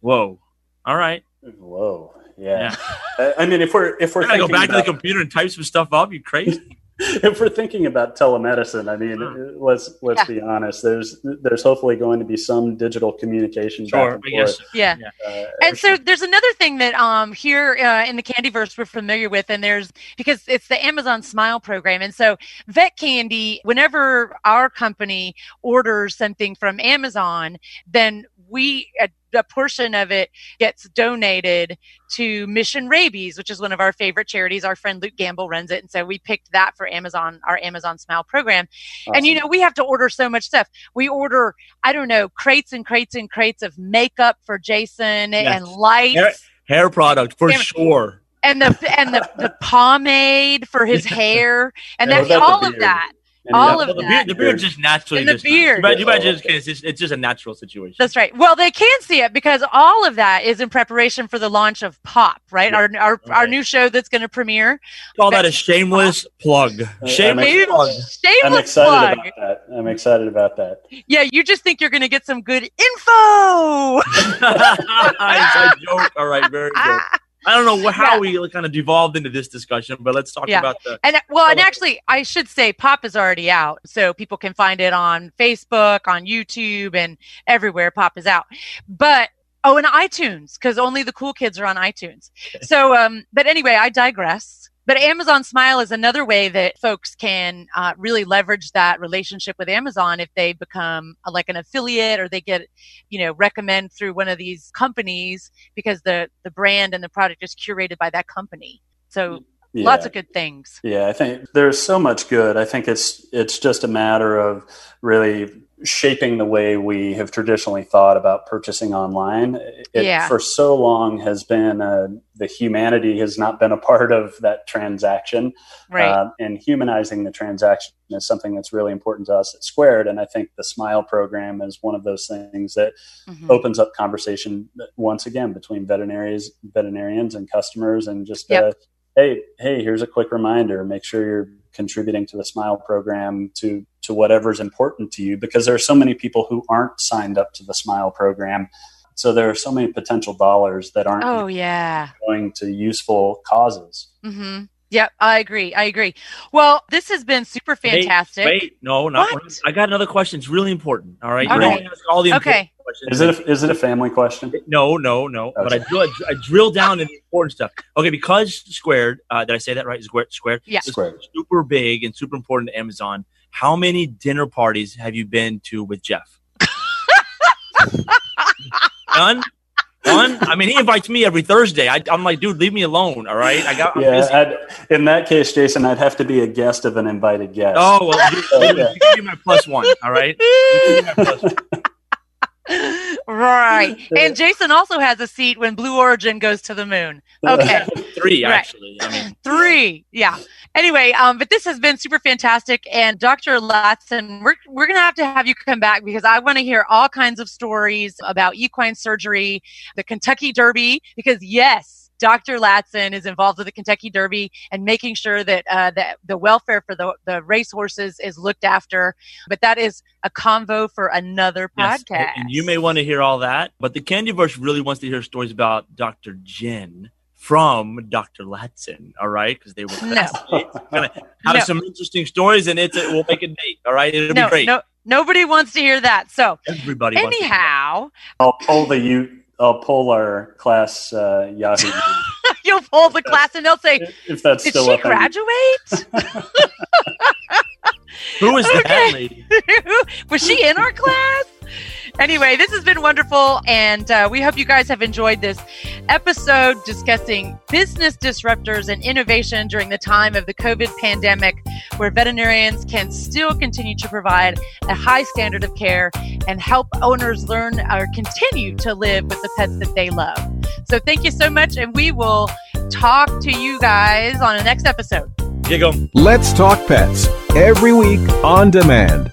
Whoa. All right.
Whoa. Yeah.
Yeah.
I mean, if we're if we're
We're gonna go
thinking
back to the computer and type some stuff up. You crazy?
if we're thinking about telemedicine, I mean,
Hmm.
let's let's
Yeah.
be honest. There's there's hopefully going to be some digital communication
Sure.
back
I guess.
forth.
Yeah.
Uh,
And so there's another thing that um here uh, in the Candyverse we're familiar with, and there's because it's the Amazon Smile program, and so Vet Candy, whenever our company orders something from Amazon, then we a, portion of it gets donated to Mission Rabies, which is one of our favorite charities. Our friend Luke Gamble runs it, and so we picked that for Amazon, our Amazon Smile program. And you know, we have to order so much stuff. We order, I don't know, crates and crates and crates of makeup for Jason
Yes.
and lights
Hair- Hair product for
Damn
sure.
and the and the, the pomade for his hair and
Yeah, the
all of that.
And
all
yeah,
of
Well, the,
that.
beard, the beard just naturally.
And the
just,
beard.
You might
Oh,
it's, it's, just, it's just a natural situation.
That's right. Well, they can see it because all of that is in preparation for the launch of Pop, right? Our our, our
Right.
new show that's going to premiere.
Call that a shameless plug.
I'm
Shameless plug.
I'm
Shameless
excited
plug.
about that. I'm excited about that.
Yeah, you just think you're going to get some good info.
Inside joke. All right, very good. I don't know how
Yeah.
we kind of devolved into this discussion, but let's talk
Yeah.
about the.
And well, and
Oh.
actually, I should say Pop is already out, so people can find it on Facebook, on YouTube, and everywhere. Pop is out, but oh, and iTunes because only the cool kids are on iTunes. So, um, but anyway, I digress. But Amazon Smile is another way that folks can uh, really leverage that relationship with Amazon if they become uh, like an affiliate or they get, you know, recommend through one of these companies because the the brand and the product is curated by that company. So
Yeah.
lots of good things.
Yeah, I think there's so much good. I think it's it's just a matter of really shaping the way we have traditionally thought about purchasing online. It
Yeah.
for so long has been uh, the humanity has not been a part of that transaction,
Right.
Uh, and humanizing the transaction is something that's really important to us at Zquared. And I think the Smile program is one of those things that
Mhm.
opens up conversation once again between veterinarians, veterinarians and customers, and just
Yep.
uh, hey, hey, here's a quick reminder: make sure you're contributing to the Smile program to to whatever's important to you, because there are so many people who aren't signed up to the Smile program. So there are so many potential dollars that aren't
Oh yeah.
going to useful causes.
Mm-hmm. Yep, I agree. I agree. Well, this has been super fantastic.
Wait, no, not.
What?
I got another question. It's really important. All right,
All
you don't ask all the
Okay.
questions.
Is it a, is it a family question?
No, no, no. But I drill, I drill down in the important stuff. Okay, because squared. Uh, did I say that right? Squared. Squared.
Yeah.
Squared.
Super big and super important to Amazon. How many dinner parties have you been to with Jeff? None. One. I mean, he invites me every Thursday. I, I'm like, dude, leave me alone. All right. I got. I'm.
Yeah, I'd, in that case, Jason, I'd have to be a guest of an invited guest.
Oh well, you, you,
yeah.
you can be my plus one. All right. You can be my plus one.
right. And Jason also has a seat when Blue Origin goes to the moon. Okay.
Three
Right.
actually. I mean,
Three. Yeah. Anyway, um, but this has been super fantastic. And Dr. Latson, we're, we're going to have to have you come back because I want to hear all kinds of stories about equine surgery, the Kentucky Derby, because yes, Dr. Latson is involved with the Kentucky Derby and making sure that uh, that the welfare for the, the racehorses is looked after. But that is a convo for another
yes.
podcast.
And you may want to hear all that, but the Candyverse really wants to hear stories about Dr. Jen from Dr. Latson. All right, because they were
No.
classmates. Gonna have
No.
some interesting stories, and it's a, we'll make a date. All right, it'll
no,
be great.
no, nobody wants to hear that. So
Everybody. wants to-
anyhow,
I'll pull the you. I'll pull our class uh, Yahoo
you'll pull the class and they'll say,
if that's
Did
still
she
up. on-
graduate?
Who is
Okay.
that lady?
Was she in our class? Anyway, this has been wonderful, and uh, we hope you guys have enjoyed this episode discussing business disruptors and innovation during the time of the COVID pandemic, where veterinarians can still continue to provide a high standard of care and help owners learn or continue to live with the pets that they love. So, thank you so much, and we will talk to you guys on the next episode.
Giggle.
Let's talk pets every week on demand,